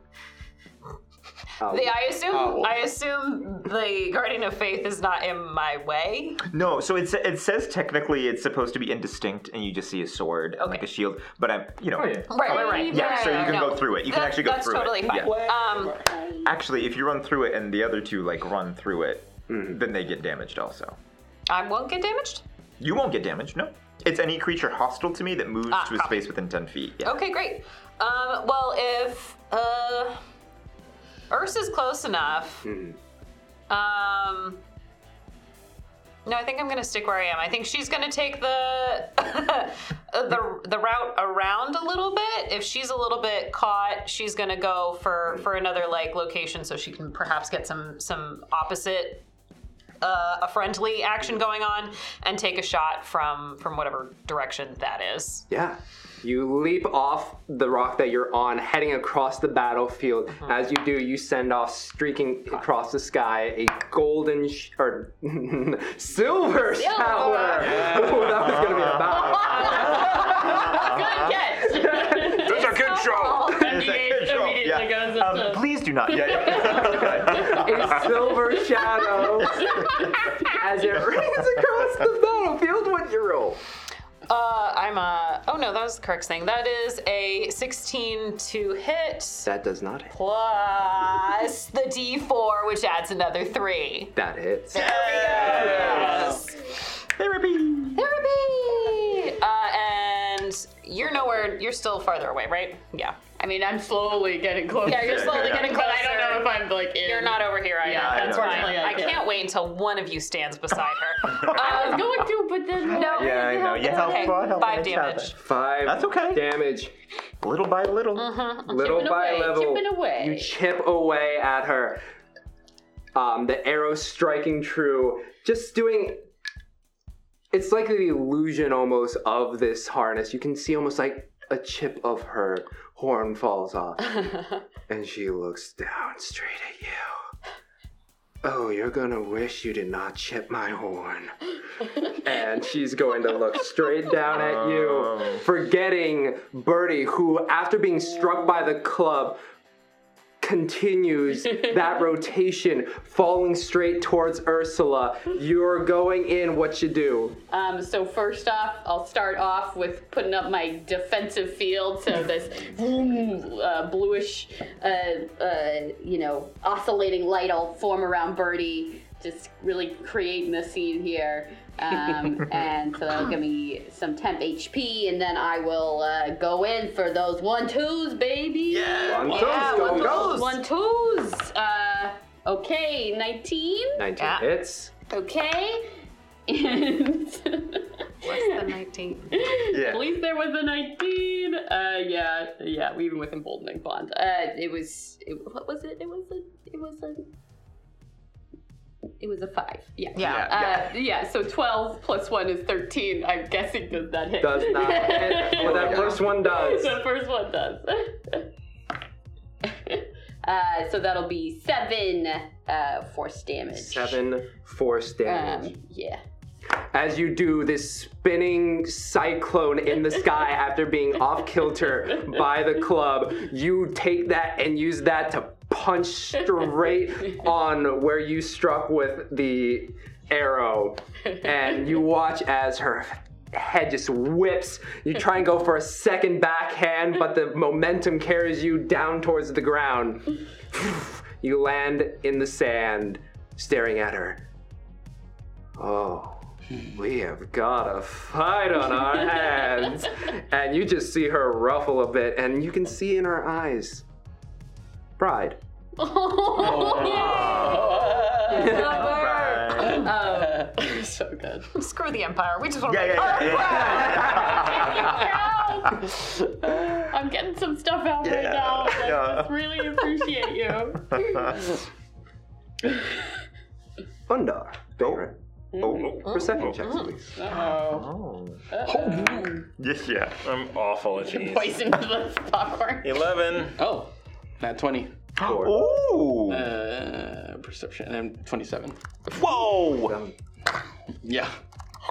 Oh. the, I assume. Oh. I assume the Guardian of Faith is not in my way. No, so it, it says technically it's supposed to be indistinct, and you just see a sword and like a shield. But I'm, you know, Oh, yeah. Right, right, right. Yeah, so you can No, go through it. You can actually go through totally it. fine. Yeah. Um, Actually, if you run through it and the other two like run through it, then they get damaged also. I won't get damaged. You won't get damaged. No. It's any creature hostile to me that moves Ah, to a copy. space within ten feet. Yeah. Okay, great. Um, well, if uh, Ursa's close enough, um, no, I think I'm gonna stick where I am. I think she's gonna take the the the route around a little bit. If she's a little bit caught, she's gonna go for for another like location so she can perhaps get some some opposite uh, a friendly action going on and take a shot from from whatever direction that is. Yeah. You leap off the rock that you're on, heading across the battlefield. As you do, you send off, streaking across the sky, a golden sh- or silver shower. Oh, that was gonna be a battle. Good catch. It's show! Immediate- Sure, immediately yeah. goes Um, into- please do not. Yeah, yeah. a silver shadow as it rings across the battlefield. What you roll? Uh, I'm a. Oh no, that was the correct thing. That is a 16 to hit That does not hit. plus the D4, which adds another three. That hits. Yes. Therapy. Therapy. Uh, and you're nowhere. You're still farther away, right? Yeah. I mean, I'm slowly getting closer. Yeah, you're slowly getting closer. But I don't know if I'm like in. You're not over here either. Yeah, That's unfortunately, fine. I I can't. can't wait until one of you stands beside her. I was Um, going to, but then no. Yeah, I know. You It's help, okay. uh, help Five each other. damage. Five. That's okay. Damage. Little by little. Uh little chipping by away, little, chipping away. you chip away at her. Um, the arrow striking true, just doing. It's like the illusion almost of this harness. You can see almost like a chip of her horn falls off, and she looks down straight at you. Oh, you're gonna wish you did not chip my horn. and she's going to look straight down at you, oh. forgetting Birdie, who, after being struck by the club, continues that rotation, falling straight towards Ursula. You're going in. What you do? Um, so first off, I'll start off with putting up my defensive field. So this uh, bluish, uh, uh, you know, oscillating light will form around Birdie, just really creating the scene here. Um, and so that'll give me some temp HP, and then I will uh, go in for those one twos, baby. Yeah, One, Yeah, two, one go, go. twos. One twos. Uh, okay, 19. 19 Yeah. hits. Okay. And What's the 19? Yeah. At least there was a 19. Uh, yeah, yeah, even with emboldening bond. Uh, it was, it, what was it? It was a, it was a, it was a five. Yeah. Yeah. Uh, yeah, so 12 plus 1 is 13. I'm guessing does that hit? Does not hit. Well, that first one does. the first one does. uh, so that'll be 7 uh, force damage. Seven force damage. Um, yeah. as you do this spinning cyclone in the sky after being off kilter by the club, you take that and use that to punch straight on where you struck with the arrow. And you watch as her head just whips. You try and go for a second backhand, but the momentum carries you down towards the ground. You land in the sand, staring at her. Oh, we have got a fight on our hands. and you just see her ruffle a bit, and you can see in her eyes pride. Oh, so good. Screw the Empire. We just want Yeah, to yeah, yeah, yeah. I'm getting some stuff out right Yeah, now. I yeah. just really appreciate you. Undar, Bayrin. oh. oh Perception mm-hmm. checks, mm-hmm. please. Oh. oh. oh yeah, yeah. I'm awful at these. Poison the popcorn. 11. Oh, not 20. Ooh. Uh, perception. And 27. Whoa. Um, Yeah.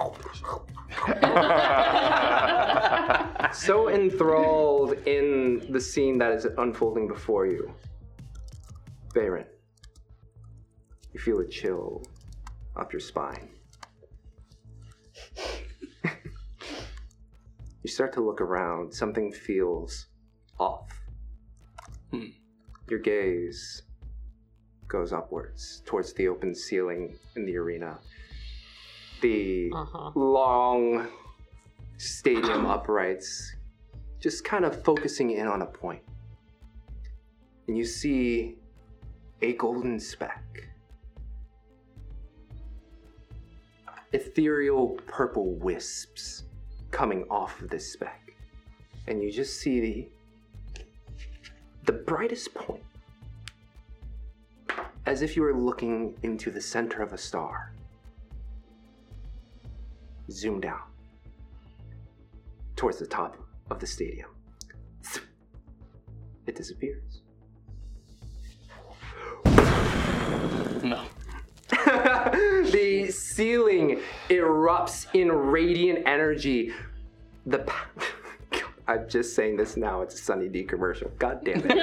so enthralled in the scene that is unfolding before you, Bayrin, you feel a chill up your spine. you start to look around. Something feels off. Your gaze goes upwards towards the open ceiling in the arena. The Uh-huh. long stadium uprights, just kind of focusing in on a point. And you see a golden speck. Ethereal purple wisps coming off of this speck. And you just see the, brightest point. As if you were looking into the center of a star. Zoom down towards the top of the stadium. It disappears. No. the ceiling erupts in radiant energy. The pa- I'm just saying this now. It's a Sunny D commercial. God damn it.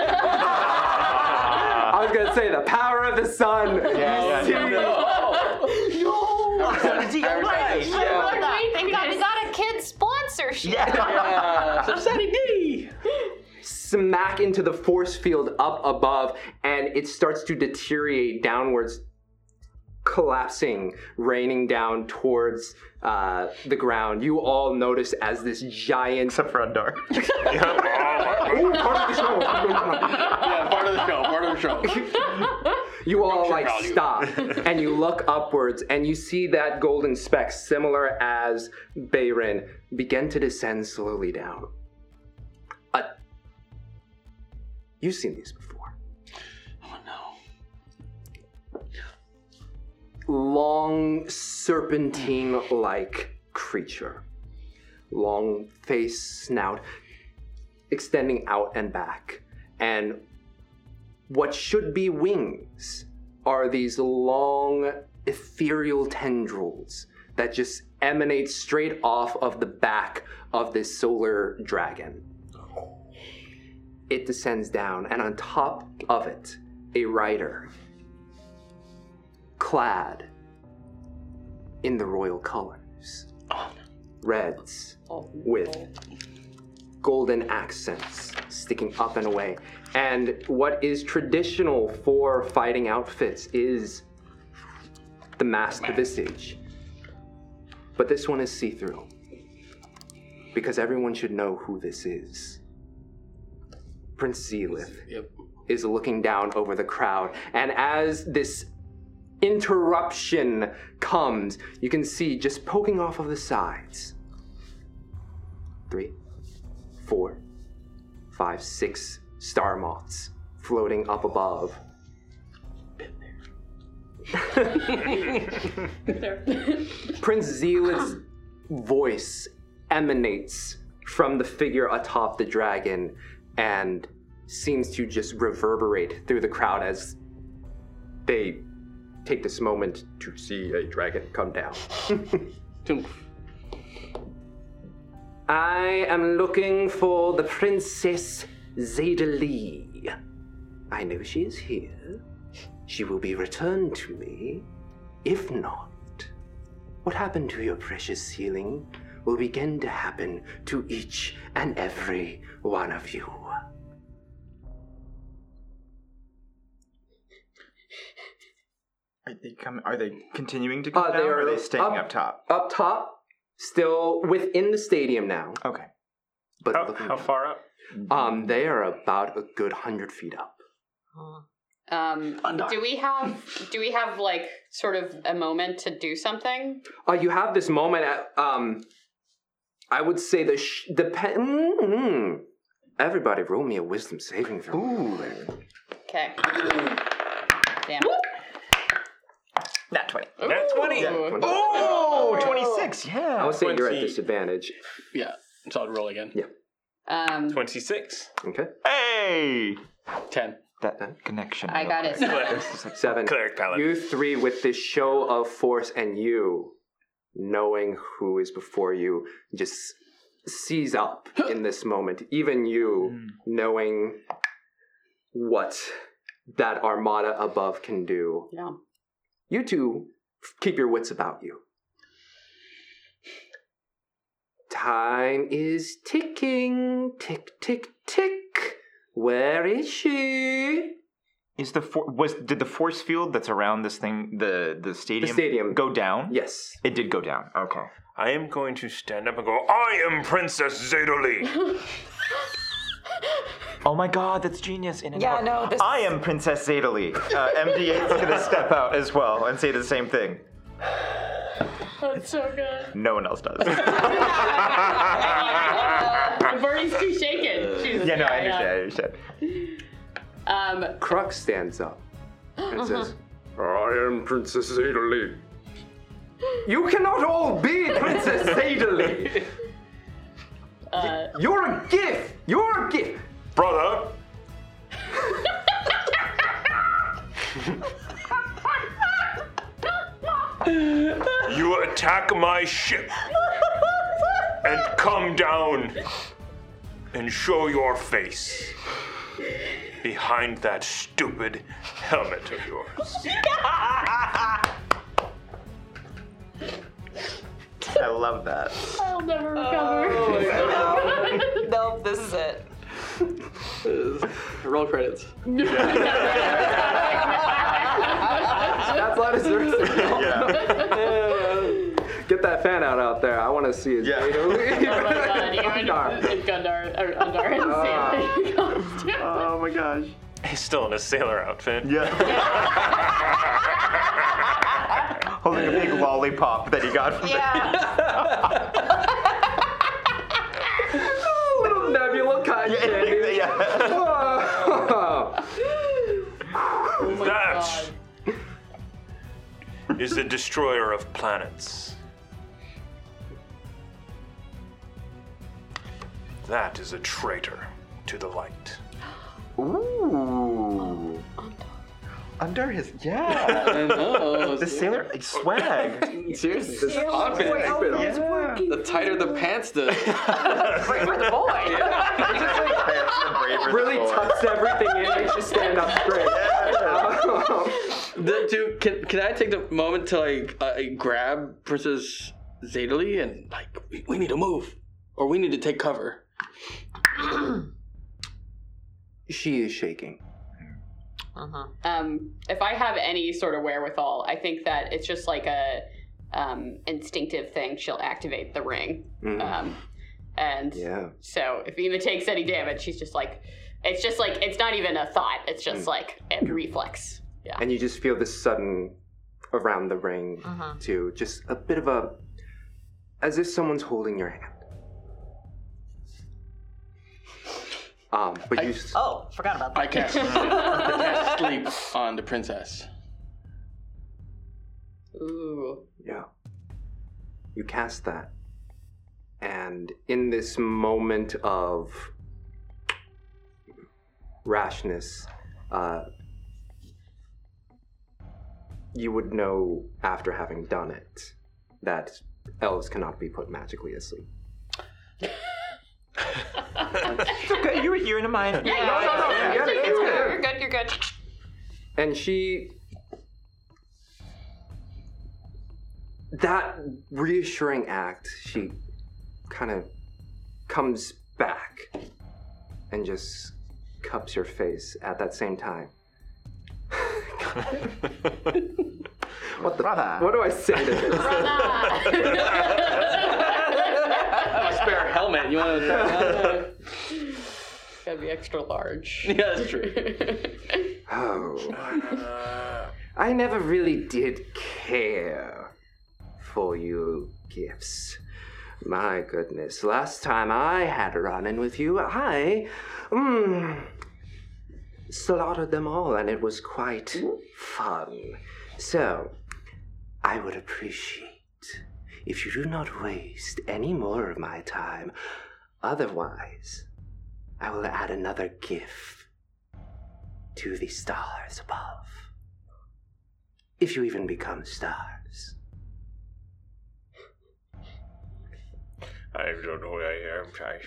I was gonna say the power of the sun. Yeah, You yeah, see- Thank God we got a kid sponsorship. Yeah. so Sunny D. smack into the force field up above, and it starts to deteriorate downwards, collapsing, raining down towards uh, the ground. You all notice as this giant. Except for Undar. Ooh, part of the show. Yeah, part of the show. Part of the show. You all like value. stop and you look upwards and you see that golden speck, similar as Bayrin, begin to descend slowly down. Uh, you've seen these long serpentine like creature. Long face, snout, extending out and back. And what should be wings are these long ethereal tendrils that just emanate straight off of the back of this solar dragon. it descends down, and on top of it, a rider, clad in the royal colors, reds with golden accents sticking up and away. And what is traditional for fighting outfits is the mask, the visage. But this one is see through. Because everyone should know who this is. Prince Xeleth Yep. is looking down over the crowd. And as this interruption comes, you can see just poking off of the sides. Three, four, five, six star moths floating up above. Prince Xeleth's voice emanates from the figure atop the dragon and seems to just reverberate through the crowd as they take this moment to see a dragon come down. I am looking for the Princess Xedalli. I know she is here. She will be returned to me. If not, what happened to your precious ceiling will begin to happen to each and every one of you. Are they coming? Are they continuing to come Uh, down? they or are are they staying up- up, top? Up top, still within the stadium now, Okay. but How, how down. far up? Um, they are about a good hundred feet up. Um, do we have do we have like sort of a moment to do something? Uh, you have this moment at um, I would say the sh- the pe- mm Everybody, roll me a wisdom saving throw. Ooh. Okay. Damn it. Not 20. Nat 20. Oh, 26. Yeah. I would say you're at 20. disadvantage. Yeah. So I'll roll again. Yeah. Um, 26. Okay, Hey. Ten. That connection. I real got it. quick. seven. Cleric Paladin. You three with this show of force, and you knowing who is before you just seize up in this moment. Even you knowing what that armada above can do. yeah. You two keep your wits about you. Time is ticking. Tick, tick, tick. Where is she? Is the for- was did the force field that's around this thing the the stadium the stadium. go down? Yes. It did go down. Okay. I am going to stand up and go, I am Princess Xedalli. Oh my god, that's genius. In and Yeah, out. no, this I am Princess Xedalli. Uh, MD8's gonna step out as well and say the same thing. That's so good. No one else does. Bernie's too shaken. She's, yeah, no, I understand. I understand. Um, Crux stands up and says, I am Princess Xedalli. You cannot all be Princess Xedalli. uh, You're a giff. You're a giff. Brother, you attack my ship and come down and show your face behind that stupid helmet of yours. I love that. I'll never recover. Oh nope, this is it. Roll credits. That's what deserves Yeah. Get that fan out out there. I want to see his Yeah. Oh my god, you Gundar. and Gundar, or Undar and Sam. Oh my gosh. He's still in a sailor outfit. Yeah. Holding a big lollipop that he got from Yeah. Little nebula kind of the. yeah. That is the destroyer of planets. That is a traitor to the light. Ooh. Under his I yeah. know. the sailor swag. Seriously, this outfit. yeah. The tighter the pants, the For the boy. Really tucks everything in, makes you stand up straight. The, dude, can, can I take the moment to like uh, grab Princess Xedalli and like we, we need to move or we need to take cover. she is shaking. Uh-huh. Um, if I have any sort of wherewithal, I think that it's just like a um, instinctive thing. She'll activate the ring, Mhm. um, and Yeah. so if Eva takes any damage, she's just like, it's just like it's not even a thought. It's just like a reflex. Yeah. And you just feel this sudden around the ring Mhm. too, just a bit of a as if someone's holding your hand. Um, but you s- Oh, forgot about that. I cast, I cast sleep on the princess. Ooh. Yeah. You cast that. And in this moment of rashness, uh, you would know after having done it that elves cannot be put magically asleep. Okay, you're, you're in a mind. Yeah, no, no, yeah, you got it. yeah, It's yeah. good. You're good, you're good. And she. That reassuring act, she kind of comes back and just cups your face at that same time. what the Brother. What do I say to this? A spare helmet. You want to? Gotta be extra large. yeah, that's true. Oh. I never really did care for you giffs. My goodness, last time I had a run in with you, I mm, slaughtered them all, and it was quite fun. So, I would appreciate if you do not waste any more of my time. Otherwise, I will add another giff to the stars above. If you even become stars. I don't know who I am. I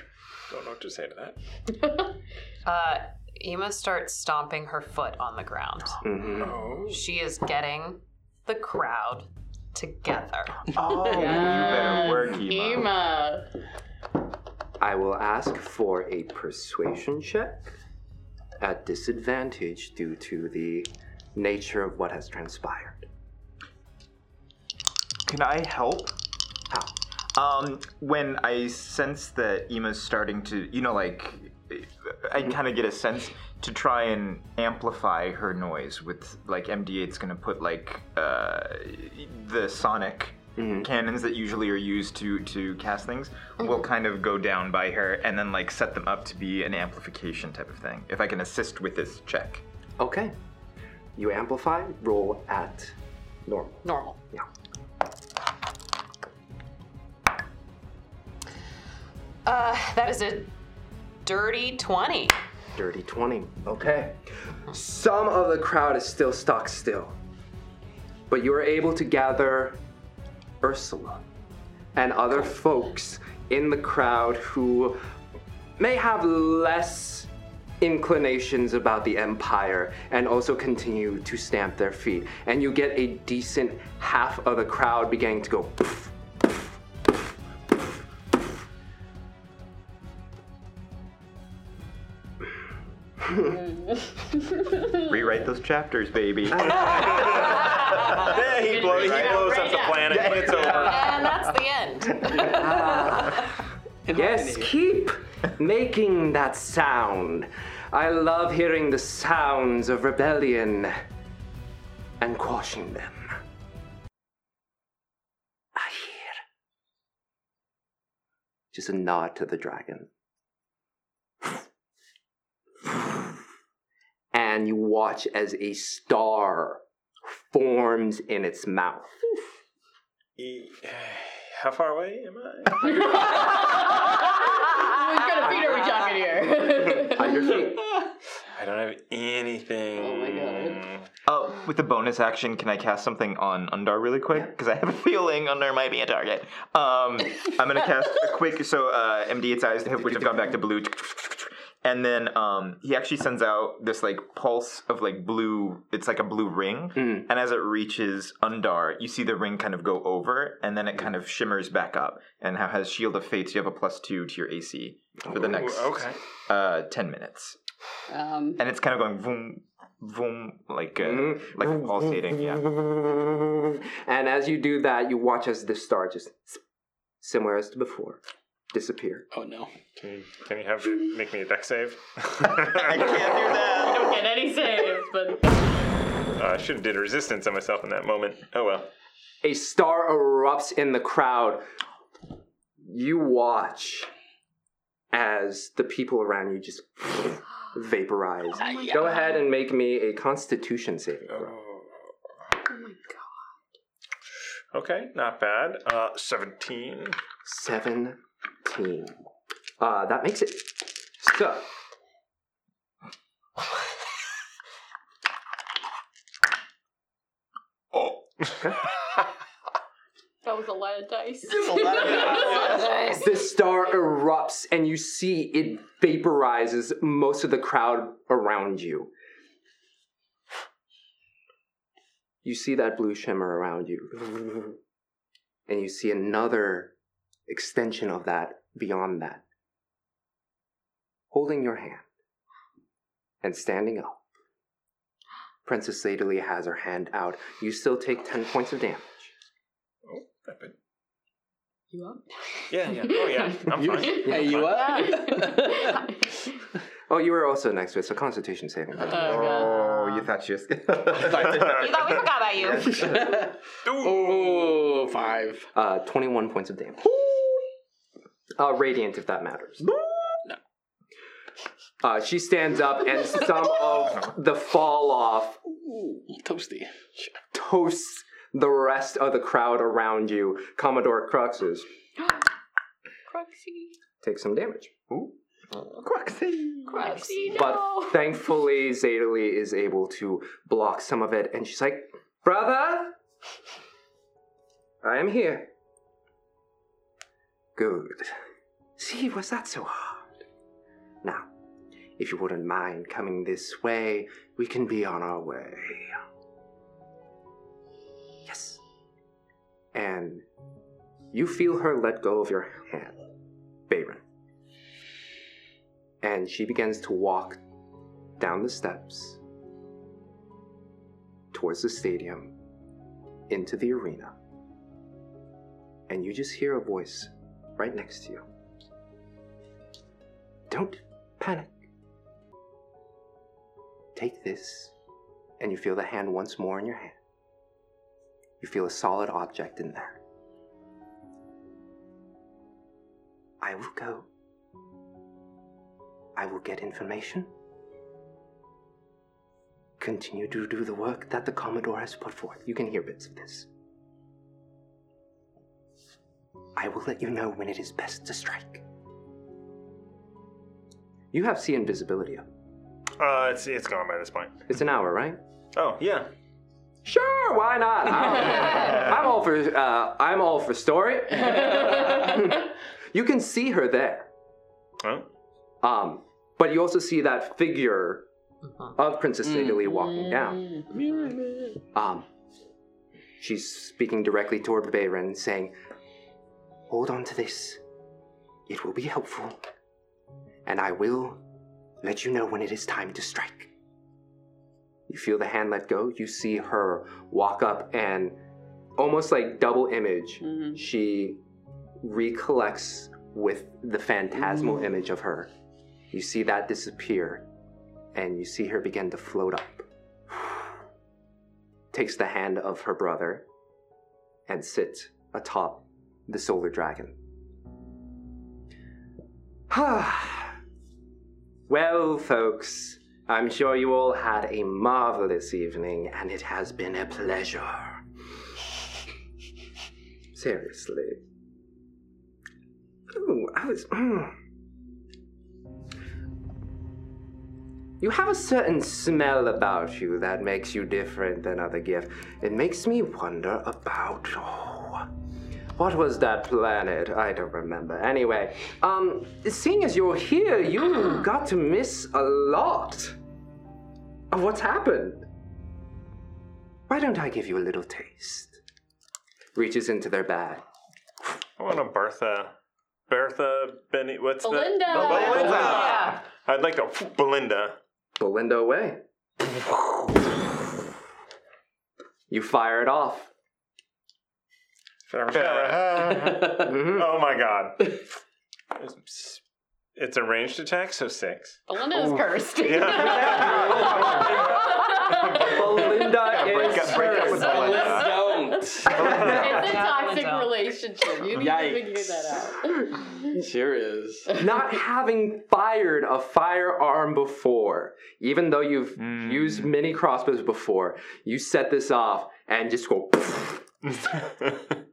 don't know what to say to that. Uh, Ema starts stomping her foot on the ground. Mhm. Oh. She is getting the crowd together. Oh, you better work, Ema. Ema. I will ask for a persuasion check at disadvantage due to the nature of what has transpired. Can I help? How? Um, when I sense that Ema's starting to, you know, like, I kind of get a sense to try and amplify her noise with, like, MD8's gonna put, like, uh, the sonic Mm-hmm. cannons that usually are used to to cast things mm-hmm. will kind of go down by her and then, like, set them up to be an amplification type of thing. If I can assist with this check. Okay. You amplify, roll at normal. Normal. Yeah. Uh, that is a dirty 20. Dirty 20. Okay. Hmm. Some of the crowd is still stuck still. But you are able to gather Ursula and other folks in the crowd who may have less inclinations about the Empire and also continue to stamp their feet. And you get a decent half of the crowd beginning to go. "Poof, poof, poof, poof, poof." Rewrite those chapters, baby. Yeah, he, blow, he blows up the planet and it's over. And that's the end. Yes, keep making that sound. I love hearing the sounds of rebellion and quashing them. I hear. Just a nod to the dragon. And you watch as a star forms in its mouth. How far away am I? what kind of feet are we talking here? Under feet. I don't have anything. Oh my God. Uh, with the bonus action, can I cast something on Undar really quick? Because I have a feeling Undar might be a target. Um, I'm gonna cast a quick. So uh, MD its eyes, which have gone back to blue. And then um, he actually sends out this like pulse of like blue. It's like a blue ring, Mm. and as it reaches Undar, you see the ring kind of go over, and then it kind of shimmers back up. And how has Shield of Faith? You have a plus two to your AC for the next Ooh, okay. uh, ten minutes, Um, and it's kind of going boom, boom, like uh, Mhm. like pulsating. Yeah. And as you do that, you watch as the star just similar as to before disappear. Oh no. Can you, can you have make me a dex save? I can't do that. Don't get any saves, but Uh, I should have did resistance on myself in that moment. Oh well. A star erupts in the crowd. You watch as the people around you just vaporize. Go ahead and make me a Constitution saving throw. Oh my god. Okay, not bad. Uh, seventeen. Seventeen. Uh, that makes it. So. Oh. that was a lot of dice. The star erupts and you see it vaporizes most of the crowd around you. You see that blue shimmer around you. And you see another extension of that beyond that. Holding your hand and standing up. Princess Xedalli has her hand out. You still take 10 points of damage. Oh, that bit. You up? Yeah, yeah. Oh yeah. I'm You, fine. hey, you up? Oh, you were also next to it, so Constitution saving. throw. Oh, you thought she was. You thought we forgot about you. oh, five. uh, 21 points of damage. Uh, radiant, if that matters. No. Uh, she stands up, and some of the fall off Ooh, toasty. toasts the rest of the crowd around you. Commodore Cruxes Cruxy. take some damage. Quaxy. Cruxy, no. But thankfully, Xedalli is able to block some of it, and she's like, Brother, I am here. Good. See, was that so hard? Now, if you wouldn't mind coming this way, we can be on our way. Yes. And you feel her let go of your hand, Bayrin and she begins to walk down the steps towards the stadium into the arena. And you just hear a voice right next to you. Don't panic. Take this, and you feel the hand once more in your hand. You feel a solid object in there. I will go. I will get information. Continue to do the work that the Commodore has put forth. You can hear bits of this. I will let you know when it is best to strike. You have see invisibility up. Uh, it's it's gone by this point. It's an hour, right? Oh yeah. Sure, why not? I'm, I'm all for uh, I'm all for story. you can see her there. Oh. Um, but you also see that figure of Princess Xedalli walking down. Um, she's speaking directly toward the Bayrin, saying, Hold on to this. It will be helpful. And I will let you know when it is time to strike. You feel the hand let go. You see her walk up and almost like double image, Mhm. she recollects with the phantasmal image of her. You see that disappear, and you see her begin to float up. Takes the hand of her brother and sits atop the solar dragon. well, folks, I'm sure you all had a marvelous evening, and it has been a pleasure. Seriously. Ooh, I was. mm. you have a certain smell about you that makes you different than other giffs. It makes me wonder about. Oh, what was that planet? I don't remember. Anyway, um, seeing as you're here, you got to miss a lot of what's happened. Why don't I give you a little taste? Reaches into their bag. I want a Bertha. Bertha Benny. What's Belinda. the Belinda? Belinda. I'd like to Belinda. Belinda away. You fire it off. Mhm. oh my god. It's, it's a ranged attack, so six. Belinda is cursed. Belinda break is up- break up with cursed. Belinda. Don't. it's a toxic don't. relationship. You need to figure that out. Sure is. Not having fired a firearm before, even though you've used many crossbows before, you set this off and just go.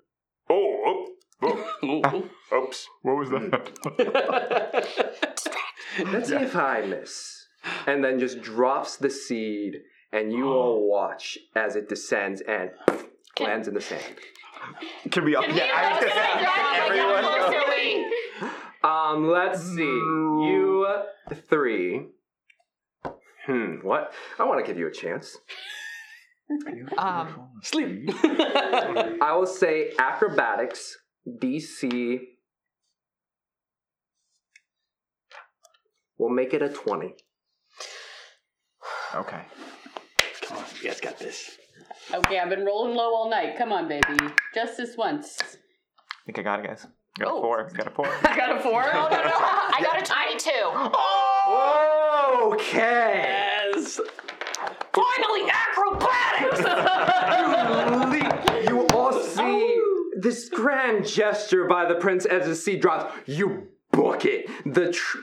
oh, oh, oh, oops. What was that? Let's see if I miss. And then just drops the seed, and you all watch as it descends and lands in the sand. Can we all? Yeah, I was gonna say. Everyone go. Um, let's see. You three. Hmm, what? I want to give you a chance. Um, Sleep. I will say acrobatics, DC. We'll make it a 20. Okay. Come on, you guys got this. Okay, I've been rolling low all night. Come on, baby. Just this once. I think I got it, guys. Got Oh. a four. Got a four. I got a four. oh, no, no. no! I got a tiny two. Oh! Okay. Yes. Finally, acrobatics! you all see oh. This grand gesture by the prince as the seed drops. You book it. The tr-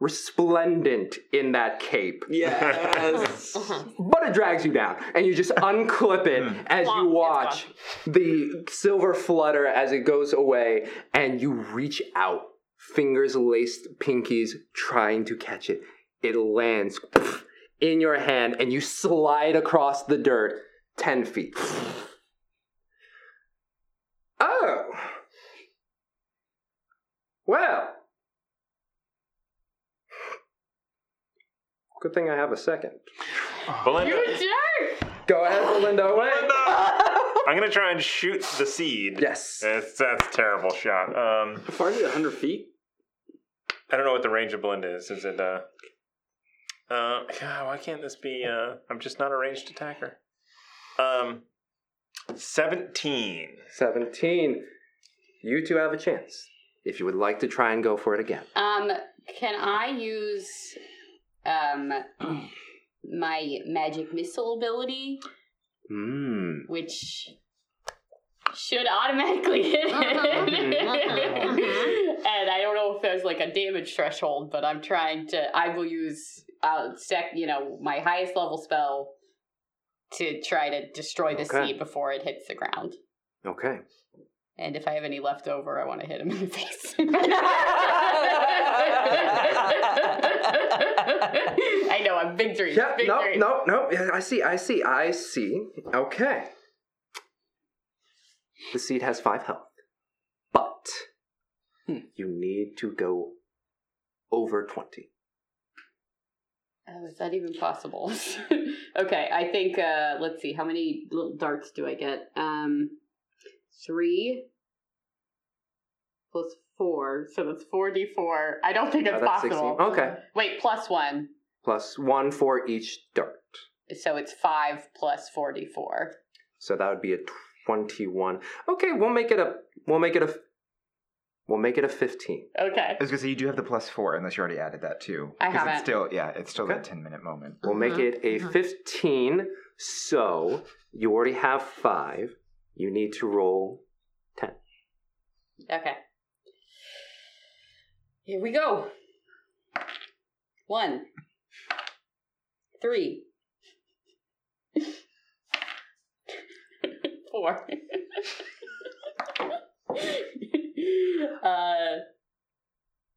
resplendent in that cape. Yes. Uh-huh. But it drags you down, and you just unclip it hmm. as you watch the silver flutter as it goes away, and you reach out, fingers laced pinkies, trying to catch it. It lands in your hand, and you slide across the dirt 10 feet. Oh. Well. Good thing I have a second. Belinda. You jerk! Go ahead, Belinda. Away. I'm gonna try and shoot the seed. Yes. That's, that's a terrible shot. Um, How far is it? 100 feet? I don't know what the range of Belinda is. Is it, uh, uh, God, why can't this be, uh, I'm just not a ranged attacker. Um, 17. 17. You two have a chance. If you would like to try and go for it again. Um, can I use um my magic missile ability, Mmm. which should automatically hit it? and I don't know if there's like a damage threshold, but I'm trying to. I will use uh sec, you know, my highest level spell to try to destroy the Okay. seed before it hits the ground. Okay. And if I have any left over, I want to hit him in the face. I know, I'm big dreams. Yeah, big no, dreams. no, no. Yeah, I see, I see, I see. Okay. The seed has five health. But you need to go over 20. Oh, is that even possible? okay, I think, uh, let's see, how many little darts do I get? Um, three plus four, so that's 4d4. I don't think it's Oh, that's possible. 16. Okay. Wait, plus one. Plus one for each dart. So it's five plus 4d4. So that would be a 21. Okay, we'll make it a we'll make it a we'll make it a 15. Okay. I was gonna say you do have the plus four, unless you already added that too. I 'Cause haven't. It's still, yeah, it's still Okay. that ten minute moment. We'll make uh-huh. it a uh-huh. 15. So you already have 5. You need to roll 10. Okay. Here we go. One. Three. Four. uh,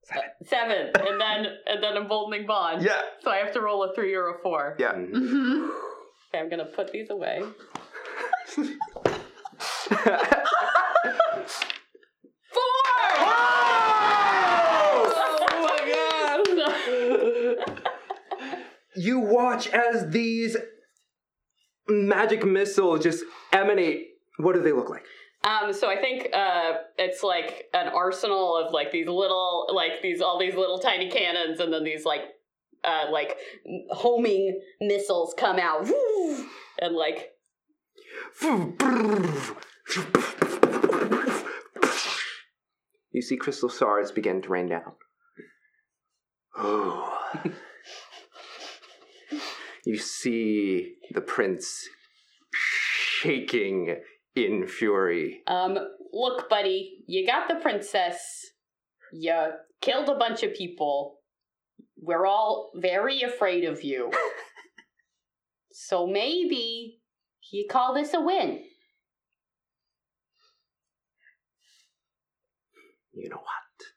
Seven. seven, and then and then emboldening bond. Yeah. So I have to roll a three or a four. Yeah. Mm-hmm. Okay, I'm gonna put these away. Oh my god! you watch as these magic missiles just emanate. What do they look like? Um, so I think uh, it's like an arsenal of like these little, like these all these little tiny cannons, and then these like, uh, like homing missiles come out, and like You see crystal stars begin to rain down. Oh. you see the prince shaking in fury. Um, look, buddy, you got the princess. You killed a bunch of people. We're all very afraid of you. so maybe you call this a win. You know what?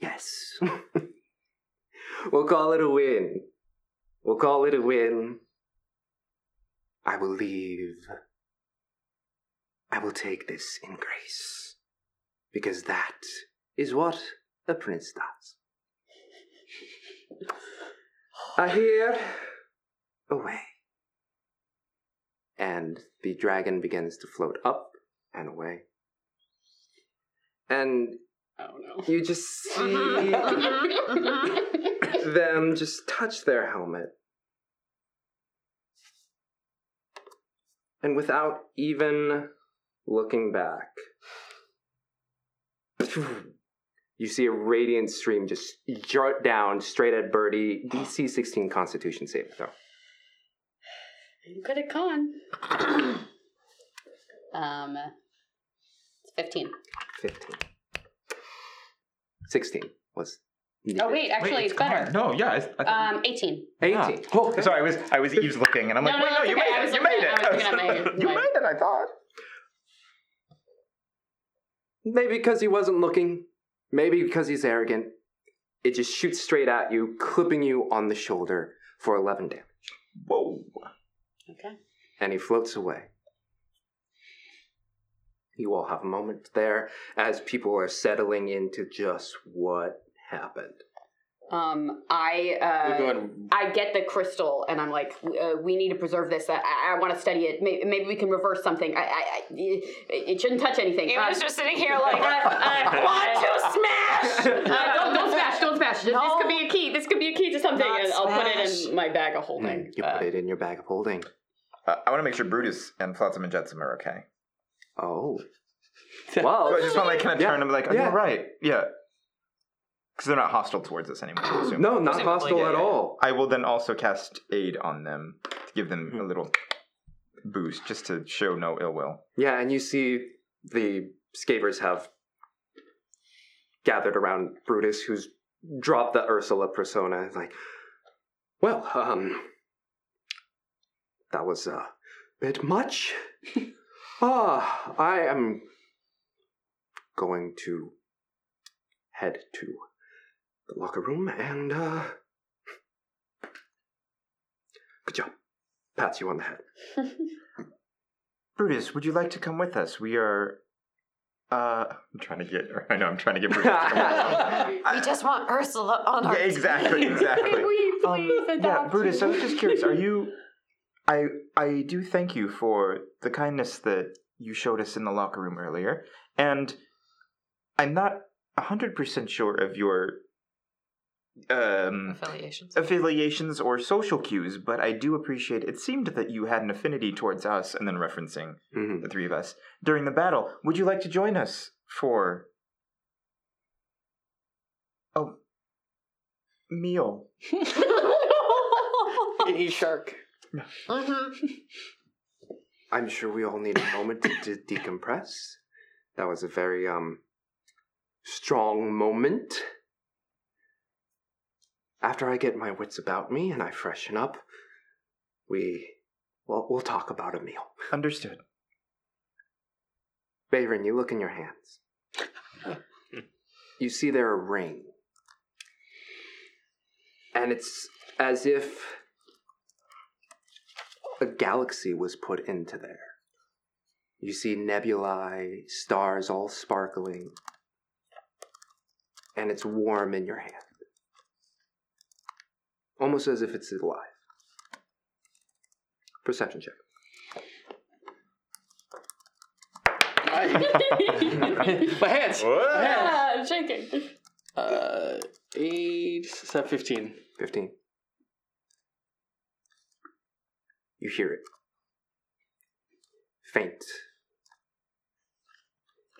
Yes. we'll call it a win. We'll call it a win. I will leave. I will take this in grace. Because that is what a prince does. I hear away. And the dragon begins to float up and away. And No. you just see them just touch their helmet. And without even looking back, you see a radiant stream just jart down straight at Birdie. DC 16 Constitution saving throw. I'm good at con. um, fifteen. 15. 16 was. Oh wait, actually, it's, better. No, yeah. I, I thought- Um, eighteen. 18. Oh, sorry. I was I was eaves looking, and I'm No, like, no, wait, no, it's you okay. I made was it. You looking made at- it. I was looking at my- you my- made it. I thought. Maybe because he wasn't looking. Maybe because he's arrogant. It just shoots straight at you, clipping you on the shoulder for 11 damage. Whoa. Okay. And he floats away. You all have a moment there as people are settling into just what happened. Um, I go uh, ahead and I get the crystal, and I'm like, uh, we need to preserve this. I, I, want to study it. Maybe, maybe we can reverse something. I, I, I it shouldn't touch anything. He Um, was just sitting here like, uh, uh, want to smash! Uh, don't, don't smash! Don't smash! This could be a key. This could be a key to something, Not and I'll put it in my bag of holding. You Uh, put it in your bag of holding. Uh, I want to make sure Brutus and Flotsam and Jetsam are okay. Oh. So I just want to like kind of Yeah. turn them like, are Yeah. you all right? Yeah. Because they're not hostile towards us anymore. I assume. no, not Presumably, hostile yeah, at all. I will then also cast aid on them to give them Hmm. a little boost, just to show no ill will. Yeah, and you see the scavvers have gathered around Brutus, who's dropped the Ursula persona. It's like, well, um, that was a bit much. ah, I am going to head to the locker room and, uh, good job. Pats you on the head. Brutus, would you like to come with us? We are. Uh, I'm trying to get. I know I'm trying to get Brutus. To come with us. we just want Ursula on our yeah, exactly, exactly. Can we Um, please yeah, adopt Brutus, I was just curious. Are you? I I do thank you for the kindness that you showed us in the locker room earlier, and I'm not hundred percent sure of your um affiliations. affiliations or social cues, but I do appreciate. It seemed that you had an affinity towards us, and then referencing Mhm. the three of us during the battle. Would you like to join us for a meal? eat shark. Mm-hmm. I'm sure we all need a moment to, to decompress. That was a very um strong moment. After I get my wits about me and I freshen up, we well we'll talk about a meal. Understood. Bayrin, you look in your hands. you see there a ring and it's as if a galaxy was put into there. You see nebulae, stars all sparkling, and it's warm in your hand. Almost as if it's alive. Perception check. My hands. What? My hands. Ah, I'm shaking. Uh, eight, seven, fifteen. 15. You hear it. Faint.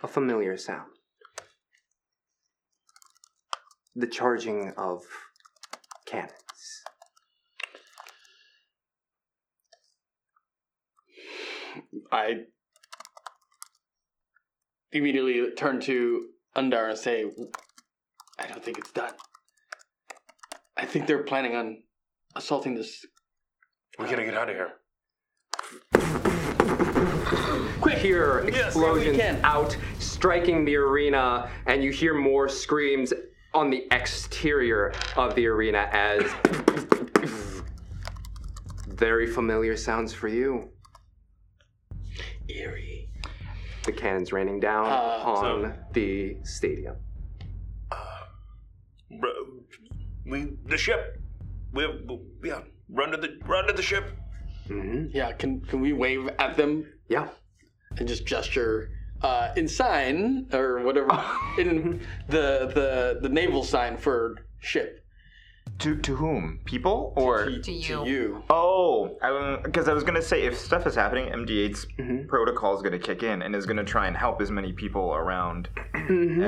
A familiar sound. The charging of cannons. I immediately turn to Undar and say, I don't think it's done. I think they're planning on assaulting this. We gotta get out of here. Quick! Hear Yes, explosions we can. out, striking the arena, and you hear more screams on the exterior of the arena as very familiar sounds for you. Eerie. The cannons raining down Uh, on so- the stadium. Bro, we the ship. We have, yeah. Run to the run to the ship. hmm Yeah, can can we wave at them Yeah. and just gesture uh, in sign or whatever in the the the naval sign for ship To to whom? People or? to, To you. To you. Oh, because I, was gonna say if stuff is happening, MD8's Mhm. protocol is gonna kick in and is gonna try and help as many people around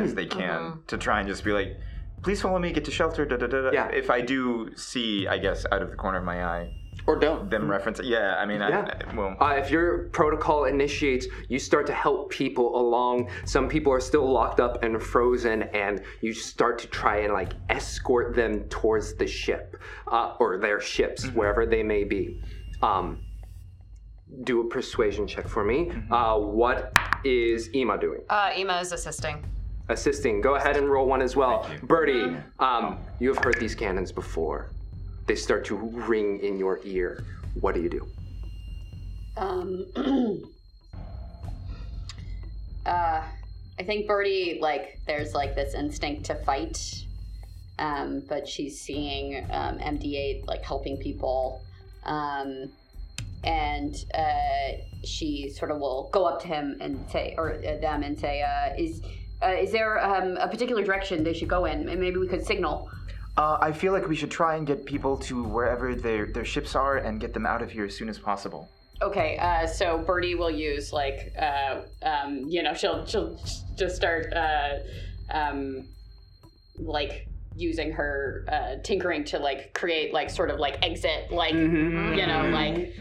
as they can to try and just be like, please follow me, get to shelter. Da, da, da, da. Yeah. If I do see, I guess out of the corner of my eye, Or don't. them reference. Yeah, I mean, Yeah. I, I well, Uh, if your protocol initiates, you start to help people along. Some people are still locked up and frozen, and you start to try and like escort them towards the ship uh, or their ships, wherever they may be. Um, do a persuasion check for me. Uh, what is Ema doing? Uh, Ema is assisting. Assisting. Go ahead and roll one as well. Birdie, um, you have heard these cannons before. They start to ring in your ear. What do you do? Um, uh, I think Birdie, like, there's like this instinct to fight, um, but she's seeing um, MD8 like helping people, um, and uh, she sort of will go up to him and say, or uh, them, and say, uh, "Is uh, is there um, a particular direction they should go in? And maybe we could signal." uh, I feel like we should try and get people to wherever their their ships are and get them out of here as soon as possible. Okay, uh, so Birdie will use like, uh, um, you know, she'll she'll just start uh, um, like using her uh, tinkering to like create like sort of like exit, like Mm-hmm. you know, like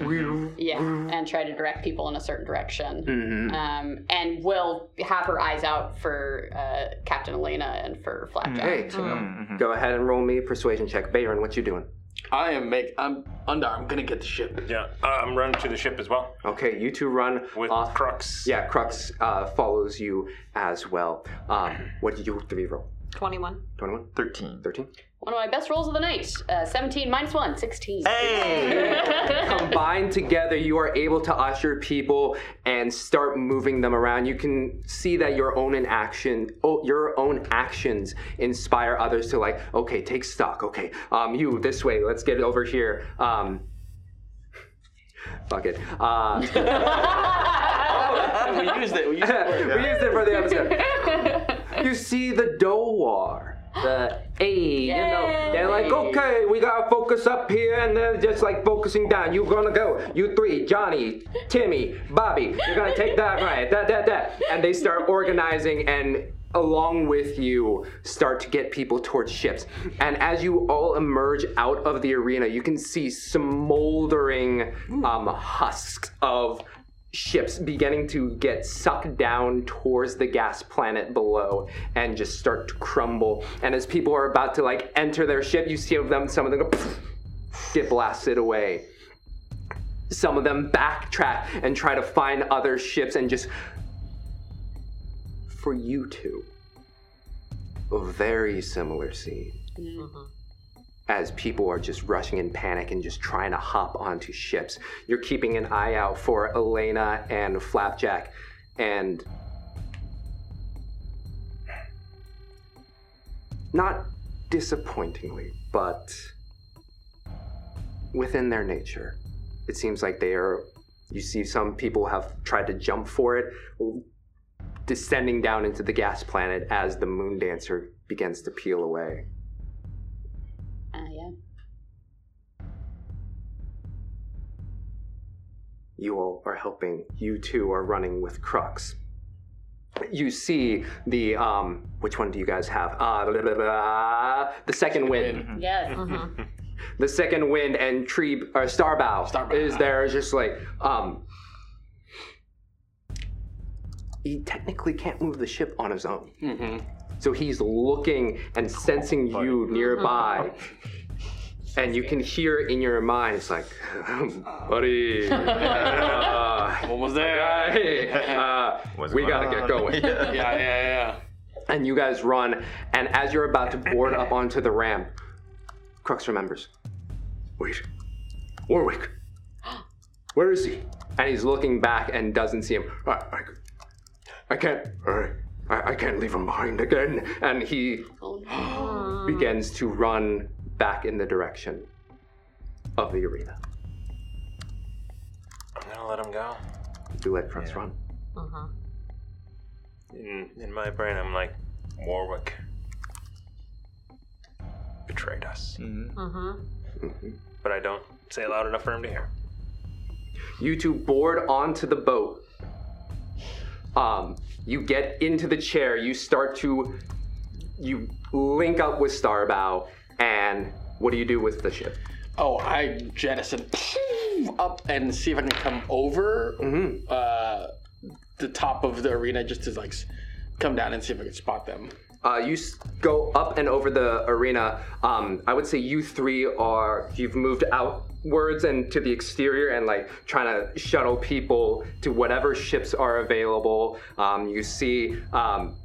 yeah, and try to direct people in a certain direction. Mm-hmm. Um, and will have her eyes out for uh, Captain Elena and for Flapjack. Hey, Mhm. go ahead and roll me a persuasion check. Bayrin, what you doing? I am make. I'm under. I'm gonna get the ship. Yeah, uh, I'm running to the ship as well Okay, you two run with off. Crux. Yeah, Crux uh, follows you as well. Um, what did you three roll? 21. 21? Thirteen. 13? One of my best rolls of the night. Uh, 17 minus 1, 16. Hey! Combined together, you are able to usher people and start moving them around. You can see that your own in action, oh, your own actions inspire others to like, okay, take stock. Okay, um, you this way. Let's get over here. Um, fuck it. Uh, we used it. We used it. we used it for the episode. you see the Dohwar. The A, you know, they're like, okay, we gotta focus up here, and then just like focusing down. You're gonna go, you three, Johnny, Timmy, Bobby, you're gonna take that right, that, that, that, and they start organizing and along with you start to get people towards ships. And as you all emerge out of the arena, you can see smoldering um, husks of ships beginning to get sucked down towards the gas planet below and just start to crumble. And as people are about to like enter their ship, you see them, some of them go get blasted away. Some of them backtrack and try to find other ships and just for you two, a very similar scene. Mm-hmm. As people are just rushing in panic and just trying to hop onto ships. You're keeping an eye out for Elena and Flapjack, and not disappointingly, but within their nature, it seems like they are. You see, some people have tried to jump for it, descending down into the gas planet as the moon dancer begins to peel away. You all are helping. You two are running with Crux. You see the um, which one do you guys have? Uh, blah, blah, blah, the second wind. Yes. Mm-hmm. The second wind and tree or Starbow, Starbow. is there. Just like um, he technically can't move the ship on his own. Mm-hmm. So he's looking and sensing you nearby. And you can hear in your mind, it's like, buddy, uh, Almost there. hey, uh, we going gotta get going. Yeah, yeah, yeah. and you guys run, and as you're about to board up onto the ramp, Crux remembers. Wait, Warwick, where is he? And he's looking back and doesn't see him. I, I, I can't. I, I can't leave him behind again. And he begins to run back in the direction of the arena. I'm gonna let him go. Do let Crux run. Mm-hmm. In, in my brain, I'm like, Warwick betrayed us. Mm-hmm. But I don't say it loud enough for him to hear. You two board onto the boat. Um, you get into the chair. You start to, you link up with Starbow, and what do you do with the ship? Oh, I jettison up and see if I can come over Mm-hmm. uh, the top of the arena just to like come down and see if I can spot them. Uh, you go up and over the arena. Um, I would say you three are you've moved outwards and to the exterior and like trying to shuttle people to whatever ships are available. Um, you see, um,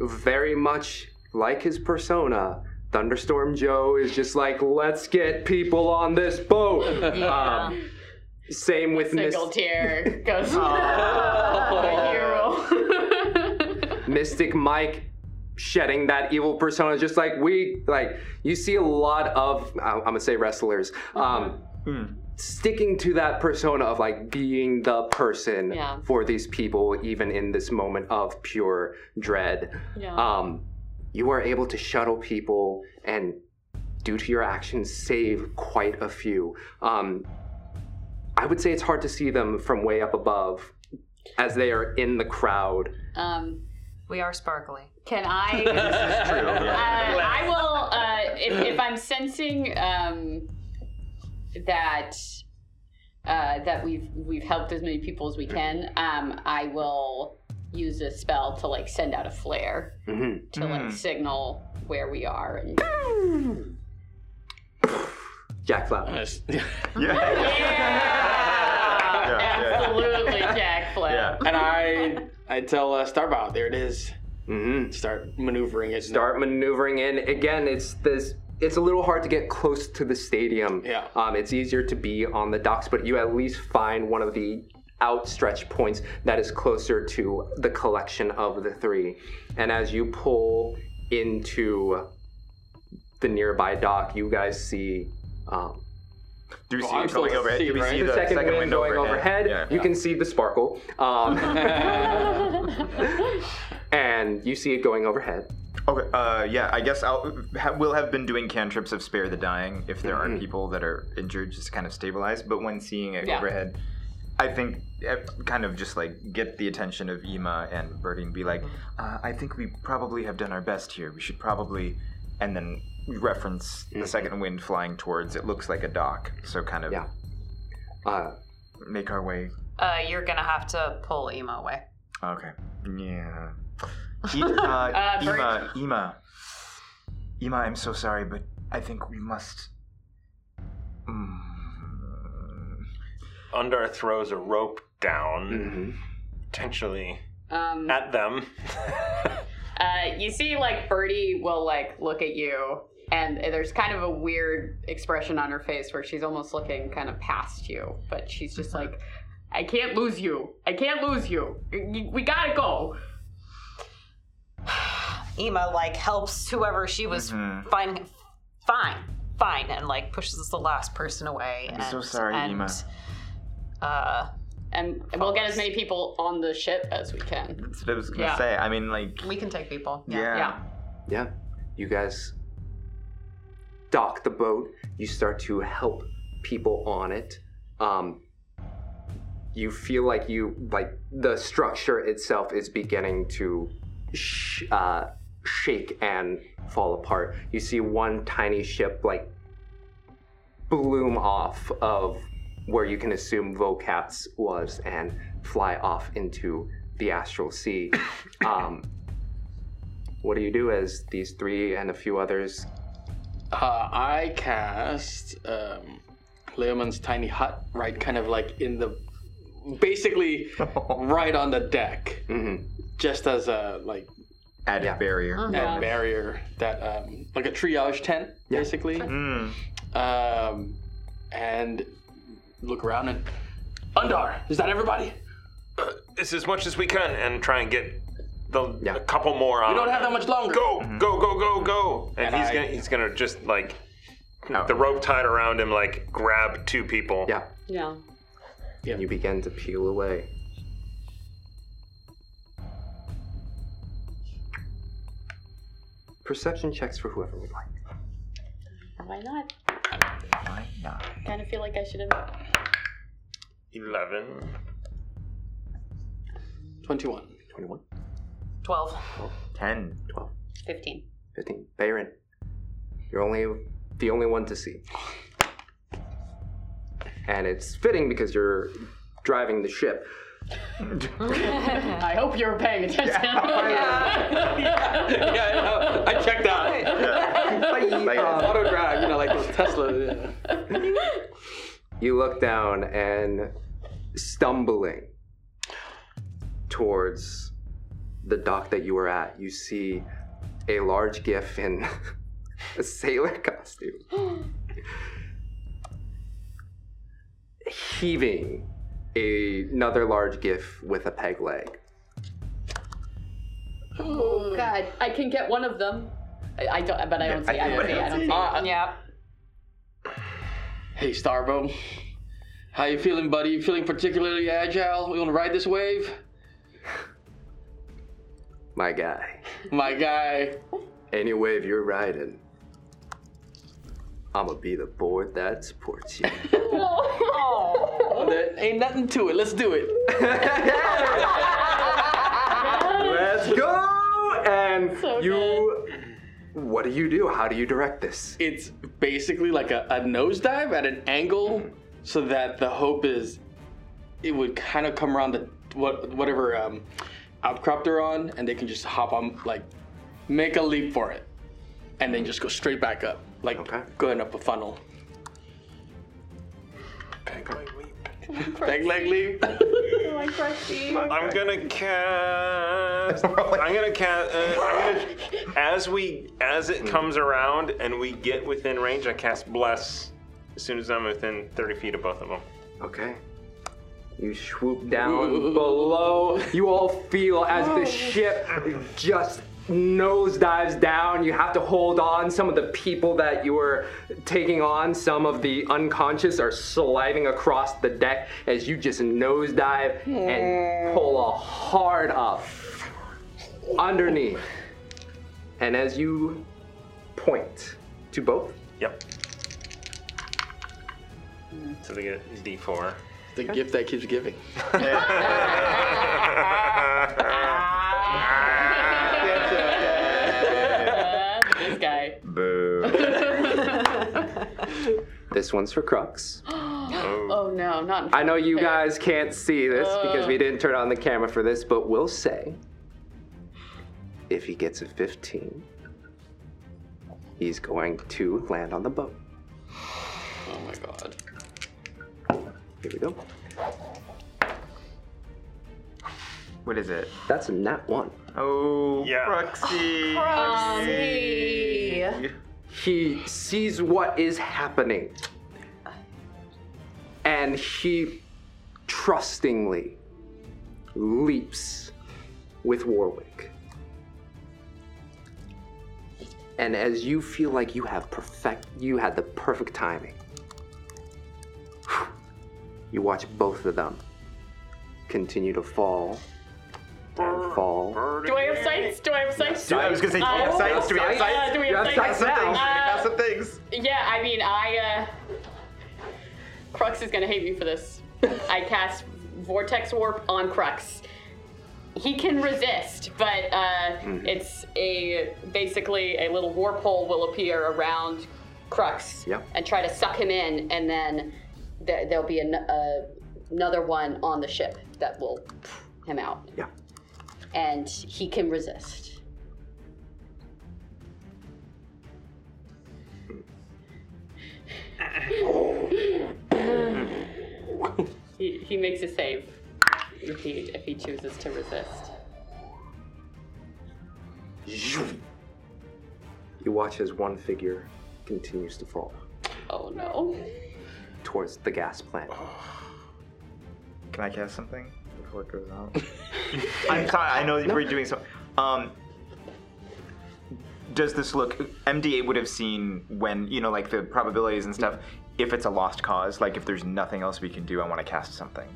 very much like his persona. Thunderstorm Joe is just like, let's get people on this boat. Yeah. Um, same with Miss Single tear goes. Oh. hero. Mystic Mike shedding that evil persona, just like we like. You see a lot of I'm gonna say wrestlers. Um, Sticking to that persona of like being the person Yeah. for these people, even in this moment of pure dread. Yeah. Um, you are able to shuttle people and, due to your actions, save quite a few. Um, I would say it's hard to see them from way up above as they are in the crowd. um, We are sparkly. can I? This is true. Uh, I will. Uh, if, if I'm sensing um, that uh, that we've we've helped as many people as we can, um, I will use a spell to like send out a flare Mhm. to like signal where we are. And Jack Flap. Nice. Yeah. yeah, yeah. absolutely, Jack Flip. Yeah. and I I tell uh, Starbow, there it is. hmm Start maneuvering it. Start maneuvering in. Again, it's this. It's a little hard to get close to the stadium. Yeah. Um, it's easier to be on the docks, but you at least find one of the outstretched points that is closer to the collection of the three. And as you pull into the nearby dock, you guys see um, Do we see I'm it going overhead? see, Do we right? see the, the, second, wind, going overhead. Yeah. You can see the sparkle. Um, and you see it going overhead. Okay. Uh, yeah. I guess I'll ha, we'll have been doing cantrips of spare the dying if there Mhm. are people that are injured, just to kind of stabilize. But when seeing it Yeah. overhead, I think eh, kind of just like get the attention of Ema and Birdie and be like, uh, I think we probably have done our best here. We should probably, and then reference the second wind flying towards. It looks like a dock, so kind of Yeah. Uh, make our way. Uh, you're gonna have to pull Ema away. Okay. Yeah. E- uh, Bert. Ema, Ema, Ema, I'm so sorry, but I think we must. Mm, Undar throws a rope down, mhm. potentially Um, at them. Uh, you see, like Birdie will like look at you, and there's kind of a weird expression on her face where she's almost looking kind of past you, but she's just like, "I can't lose you. I can't lose you. We gotta go." Ema like helps whoever she was Mhm. finding. Fine, fine, and like pushes the last person away. I'm and, so sorry, and, Ema. Uh, And we'll get as many people on the ship as we can. That's what I was gonna Yeah. say. I mean, like, we can take people. yeah. Yeah. Yeah. You guys dock the boat. You start to help people on it. Um, you feel like you like the structure itself is beginning to sh- uh, shake and fall apart. You see one tiny ship like bloom off of where you can assume Vocats was and fly off into the astral sea. Um, what do you do as these three and a few others? Uh, I cast um, Leomund's tiny hut, right, kind of like in the, basically right on the deck, Mm-hmm. just as a like Added Yeah. barrier. a barrier that, um, like a triage tent, Yeah. basically. Mm. Um, and look around and Undar, is that everybody? Uh, it's as much as we can and try and get the Yeah. a couple more on. We uh, don't have that much longer. Go, mm-hmm. go, go, go, go! And, And he's I- gonna he's gonna just like Oh. the rope tied around him, like grab two people. Yeah. Yeah. And you begin to peel away. Perception checks for whoever would like. Why not? Why not? Kind of feel like I should have. Eleven. 21. 21, Twelve. 10. 12, 15. 15. Bayrin, you're only the only one to see. And it's fitting because you're driving the ship. I hope you were paying attention. yeah, I know. I checked out. Like, Um, Auto drive, you know, like those Tesla. yeah. You look down and stumbling towards the dock that you were at, you see a large giff in a sailor costume. Heaving a- another large giff with a peg leg. Oh God, I can get one of them. I, I don't, but I don't Yeah, see. I don't see. I don't see. Uh, Yeah. Hey, Starbo. How you feeling, buddy? You feeling particularly agile? We want to ride this wave? My guy. My guy. Any wave you're riding, I'ma be the board that supports you. oh, There ain't nothing to it. Let's do it. Let's go! And you. What do you do? How do you direct this? It's basically like a, a nosedive at an angle so that the hope is it would kind of come around the what whatever um, outcrop they're on and they can just hop on like make a leap for it and then just go straight back up like Okay. going up a funnel Peg leg leap. back leg leap I'm gonna cast. I'm gonna cast. Uh, I'm gonna, as we as it comes around and we get within range, I cast bless. As soon as I'm within 30 feet of both of them. Okay. You swoop down below. You all feel as the ship just nosedives down. You have to hold on. Some of the people that you were taking on, some of the unconscious, are sliding across the deck as you just nosedive and pull a hard up underneath. And as you point to both, Yep. So they get D4. the gift that keeps giving this guy. Boo. this one's for Crux. Oh no, not. in I know you guys can't see this because we didn't turn on the camera for this, but we'll say if he gets a 15, he's going to land on the boat. oh my god Here we go. What is it? That's a nat one. Oh, Yeah. Cruxy. Oh, Proxy. He sees what is happening. And he trustingly leaps with Warwick. And as you feel like you have perfect you had the perfect timing. You watch both of them continue to fall and fall. Do I have sights? Do I have sights? I was gonna say, do we have Uh, sights? Do we have sights? sights? Uh, do we have have sights? sights now. Got some things. Yeah, I mean, I, uh. Crux is gonna hate me for this. I cast Vortex Warp on Crux. He can resist, but uh, it's a basically a little warp hole will appear around Crux Yeah. and try to suck him in, and then there, there'll be an, uh, another one on the ship that will him out, Yeah. and he can resist. he, he makes a save if he if he chooses to resist. You watch as one figure continues to fall Oh no. Towards the gas plant. Can I cast something before it goes out? I'm sorry. I know we're doing so. Um, does this look? MD8 would have seen when you know, like the probabilities and stuff. If it's a lost cause, like if there's nothing else we can do, I want to cast something.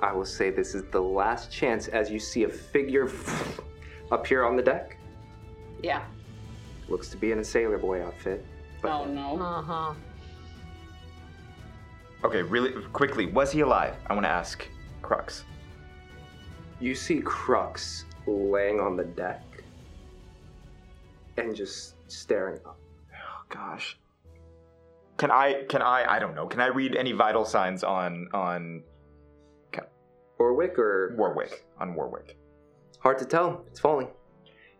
I will say this is the last chance as you see a figure appear on the deck. Yeah. Looks to be in a sailor boy outfit. But Oh no. Uh huh. Okay, really quickly. Was he alive? I want to ask Crux. you see Crux laying on the deck and just staring up. Oh gosh. Can I? Can I? I don't know. Can I read any vital signs on on Warwick or Warwick? On Warwick. hard to tell. It's falling.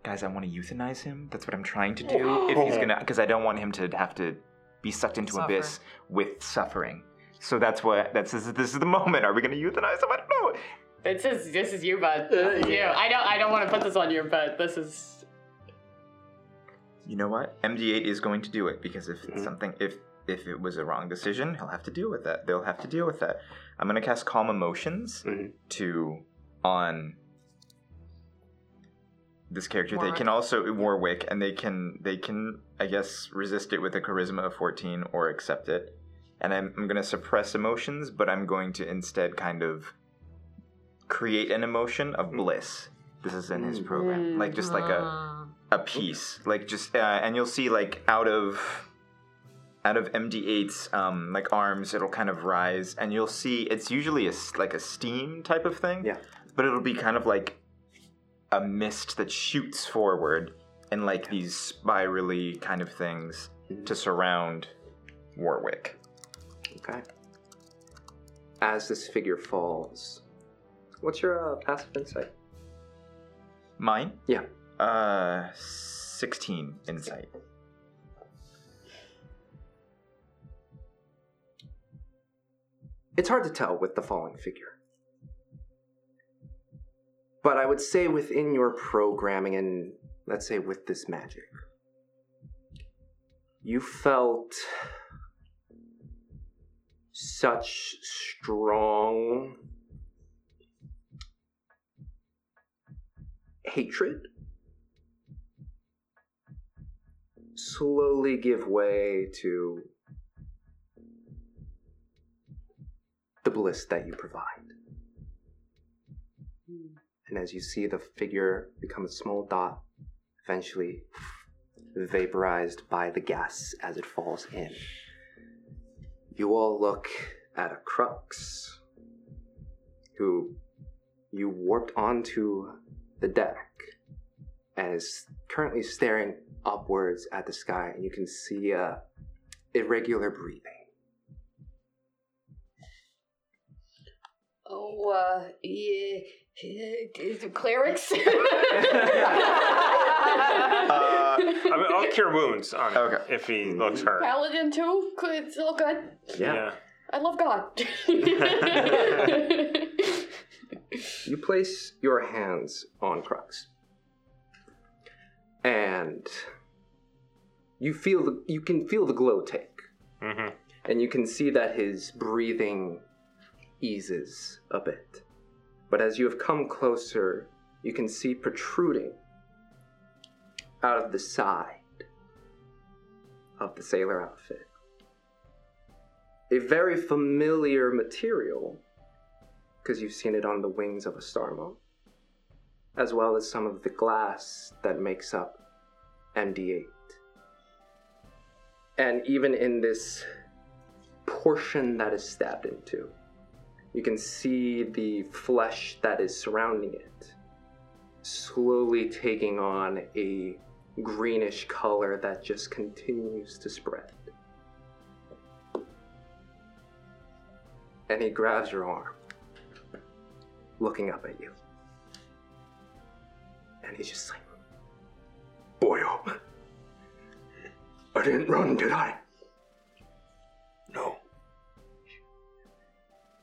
Guys, I want to euthanize him. That's what I'm trying to do. If he's gonna, because I don't want him to have to be sucked into Suffer. abyss with suffering. So that's what. That's this is, this is the moment. Are we gonna euthanize him? I don't know. This is this is you, bud. This is you. I don't I don't want to put this on you, but this is You know what? MD8 is going to do it because if it's Mhm. something, if if it was a wrong decision, he'll have to deal with that. They'll have to deal with that. I'm gonna cast Calm Emotions Mhm. to on this character. They can also Warwick, and they can they can I guess resist it with a charisma of 14 or accept it. And I'm, I'm gonna suppress emotions, but I'm going to instead kind of create an emotion of bliss. This is in his program, like just like a Uh, a piece. Like just uh, and you'll see like out of out of md8's um like arms it'll kind of rise and you'll see it's usually a s- like a steam type of thing Yeah. but it'll be kind of like a mist that shoots forward and like these spirally kind of things to surround warwick Okay. As this figure falls, what's your uh, passive insight? mine Yeah. uh 16 insight It's hard to tell with the falling figure. But I would say within your programming and let's say with this magic, you felt such strong hatred slowly give way to the bliss that you provide. And as you see the figure become a small dot, eventually vaporized by the gas as it falls in, you all look at a crux who you warped onto the deck and is currently staring upwards at the sky, and you can see uh, irregular breathing. Oh, uh, yeah, yeah, clerics. uh, I mean, I'll cure wounds on him Okay. if he looks hurt. Paladin too. Good, It's all good. Yeah. I love God. you place your hands on Crux. And you feel the, you can feel the glow take. Mm-hmm. And you can see that his breathing eases a bit. But as you have come closer, you can see protruding out of the side of the sailor outfit a very familiar material because you've seen it on the wings of a star moth, as well as some of the glass that makes up MD8. And even in this portion that is stabbed into, you can see the flesh that is surrounding it slowly taking on a greenish color that just continues to spread. And he grabs your arm, looking up at you. And he's just like, Boyo, oh, I didn't run, did I? No.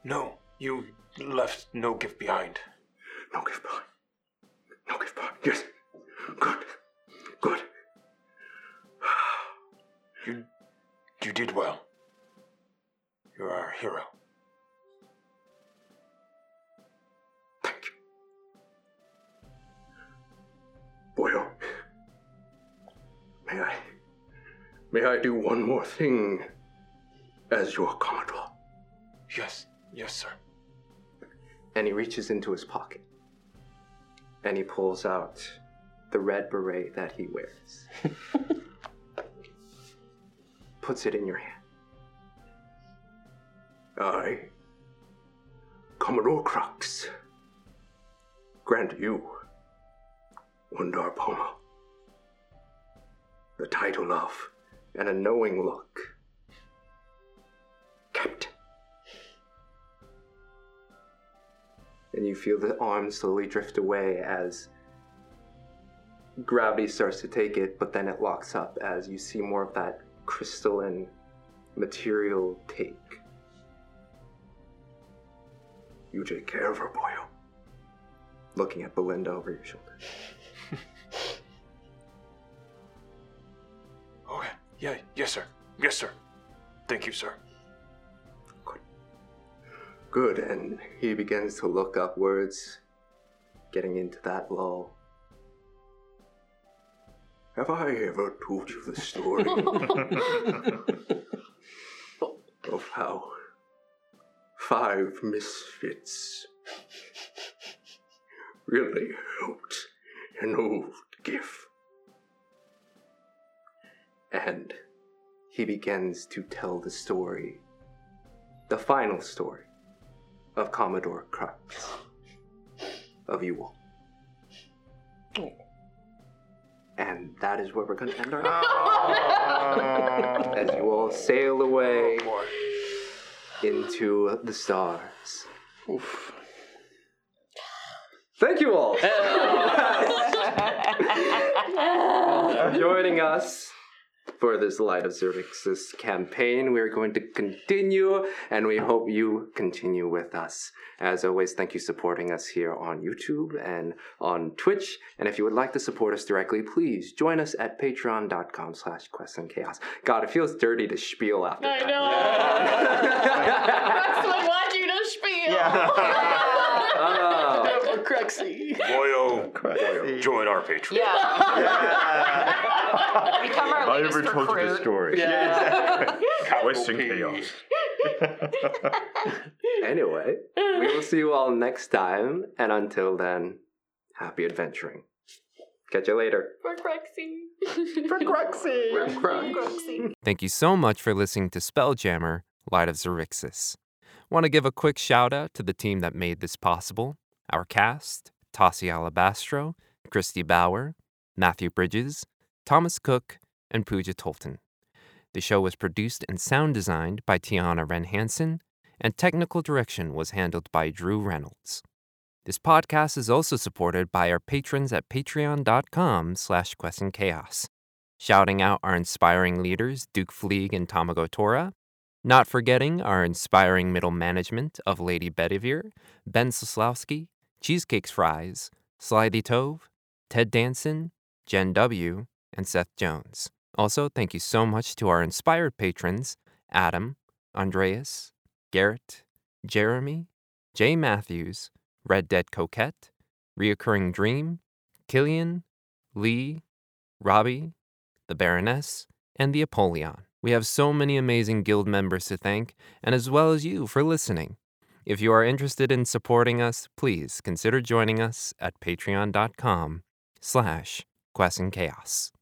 No, you left no giff behind. No giff behind. No giff behind. Yes. Good. Good. You, you did well. You're our hero. Thank you. Boyo, may I, may I do one more thing as your Commodore? Yes, yes, sir. And he reaches into his pocket and he pulls out the red beret that he wears. Puts it in your hand. I, Commodore Crux, grant you, Wundar Poma, the title of, and a knowing look, and you feel the arm slowly drift away as gravity starts to take it, but then it locks up as you see more of that crystalline material take. You take care of her, Boyo. Looking at Belinda over your shoulder. Okay. Yeah, yes, sir. Yes, sir. Thank you, sir. Good, and he begins to look upwards, getting into that lull. Have I ever told you the story of how five misfits really helped an old giff? And he begins to tell the story, the final story of Commodore Crux, of you all. And that is where we're going to end our As you all sail away oh, into the stars. Thank you all. For joining us for this Light of Xaryxis campaign. We're going to continue, and we hope you continue with us. As always, thank you for supporting us here on YouTube and on Twitch. And if you would like to support us directly, please join us at patreon.com slash quest and chaos. God, it feels dirty to spiel after I that. know. That's what you to spiel. Oh. Cruxy. Boyo, Crazy. join our Patreon. Yeah. Become our I latest ever told you recruit. the story. Yeah. Quest and chaos. Anyway, we will see you all next time. And until then, happy adventuring. Catch you later. For Crexie. For Cruxy. Thank you so much for listening to Spelljammer Light of Xaryxis. Want to give a quick shout out to the team that made this possible our cast Tasi Alabastro, Christy Bauer, Matthew Bridges, Thomas Koch, and Puja Tolton. The show was produced and sound designed by Tiana Wren Hansen, and technical direction was handled by Drew Reynolds. This podcast is also supported by our patrons at patreon.com slash questsandchaos. Shouting out our inspiring leaders, Duke Fleeg and Tamago Tora. Not forgetting our inspiring middle management of Lady Bedivere, Ben Soslowski, Cheesecakes Fries, Slithy Tove, Ted Danson, Jen W., and Seth Jones. Also, thank you so much to our inspired patrons Adam, Andreas, Garrett, Jeremy, Jay Matthews, Red Dead Coquette, Reoccurring Dream, Killian, Lee, Robbie, the Baroness, and the Apollyon. We have so many amazing guild members to thank, and as well as you for listening. If you are interested in supporting us, please consider joining us at patreon.com slash questsandchaos.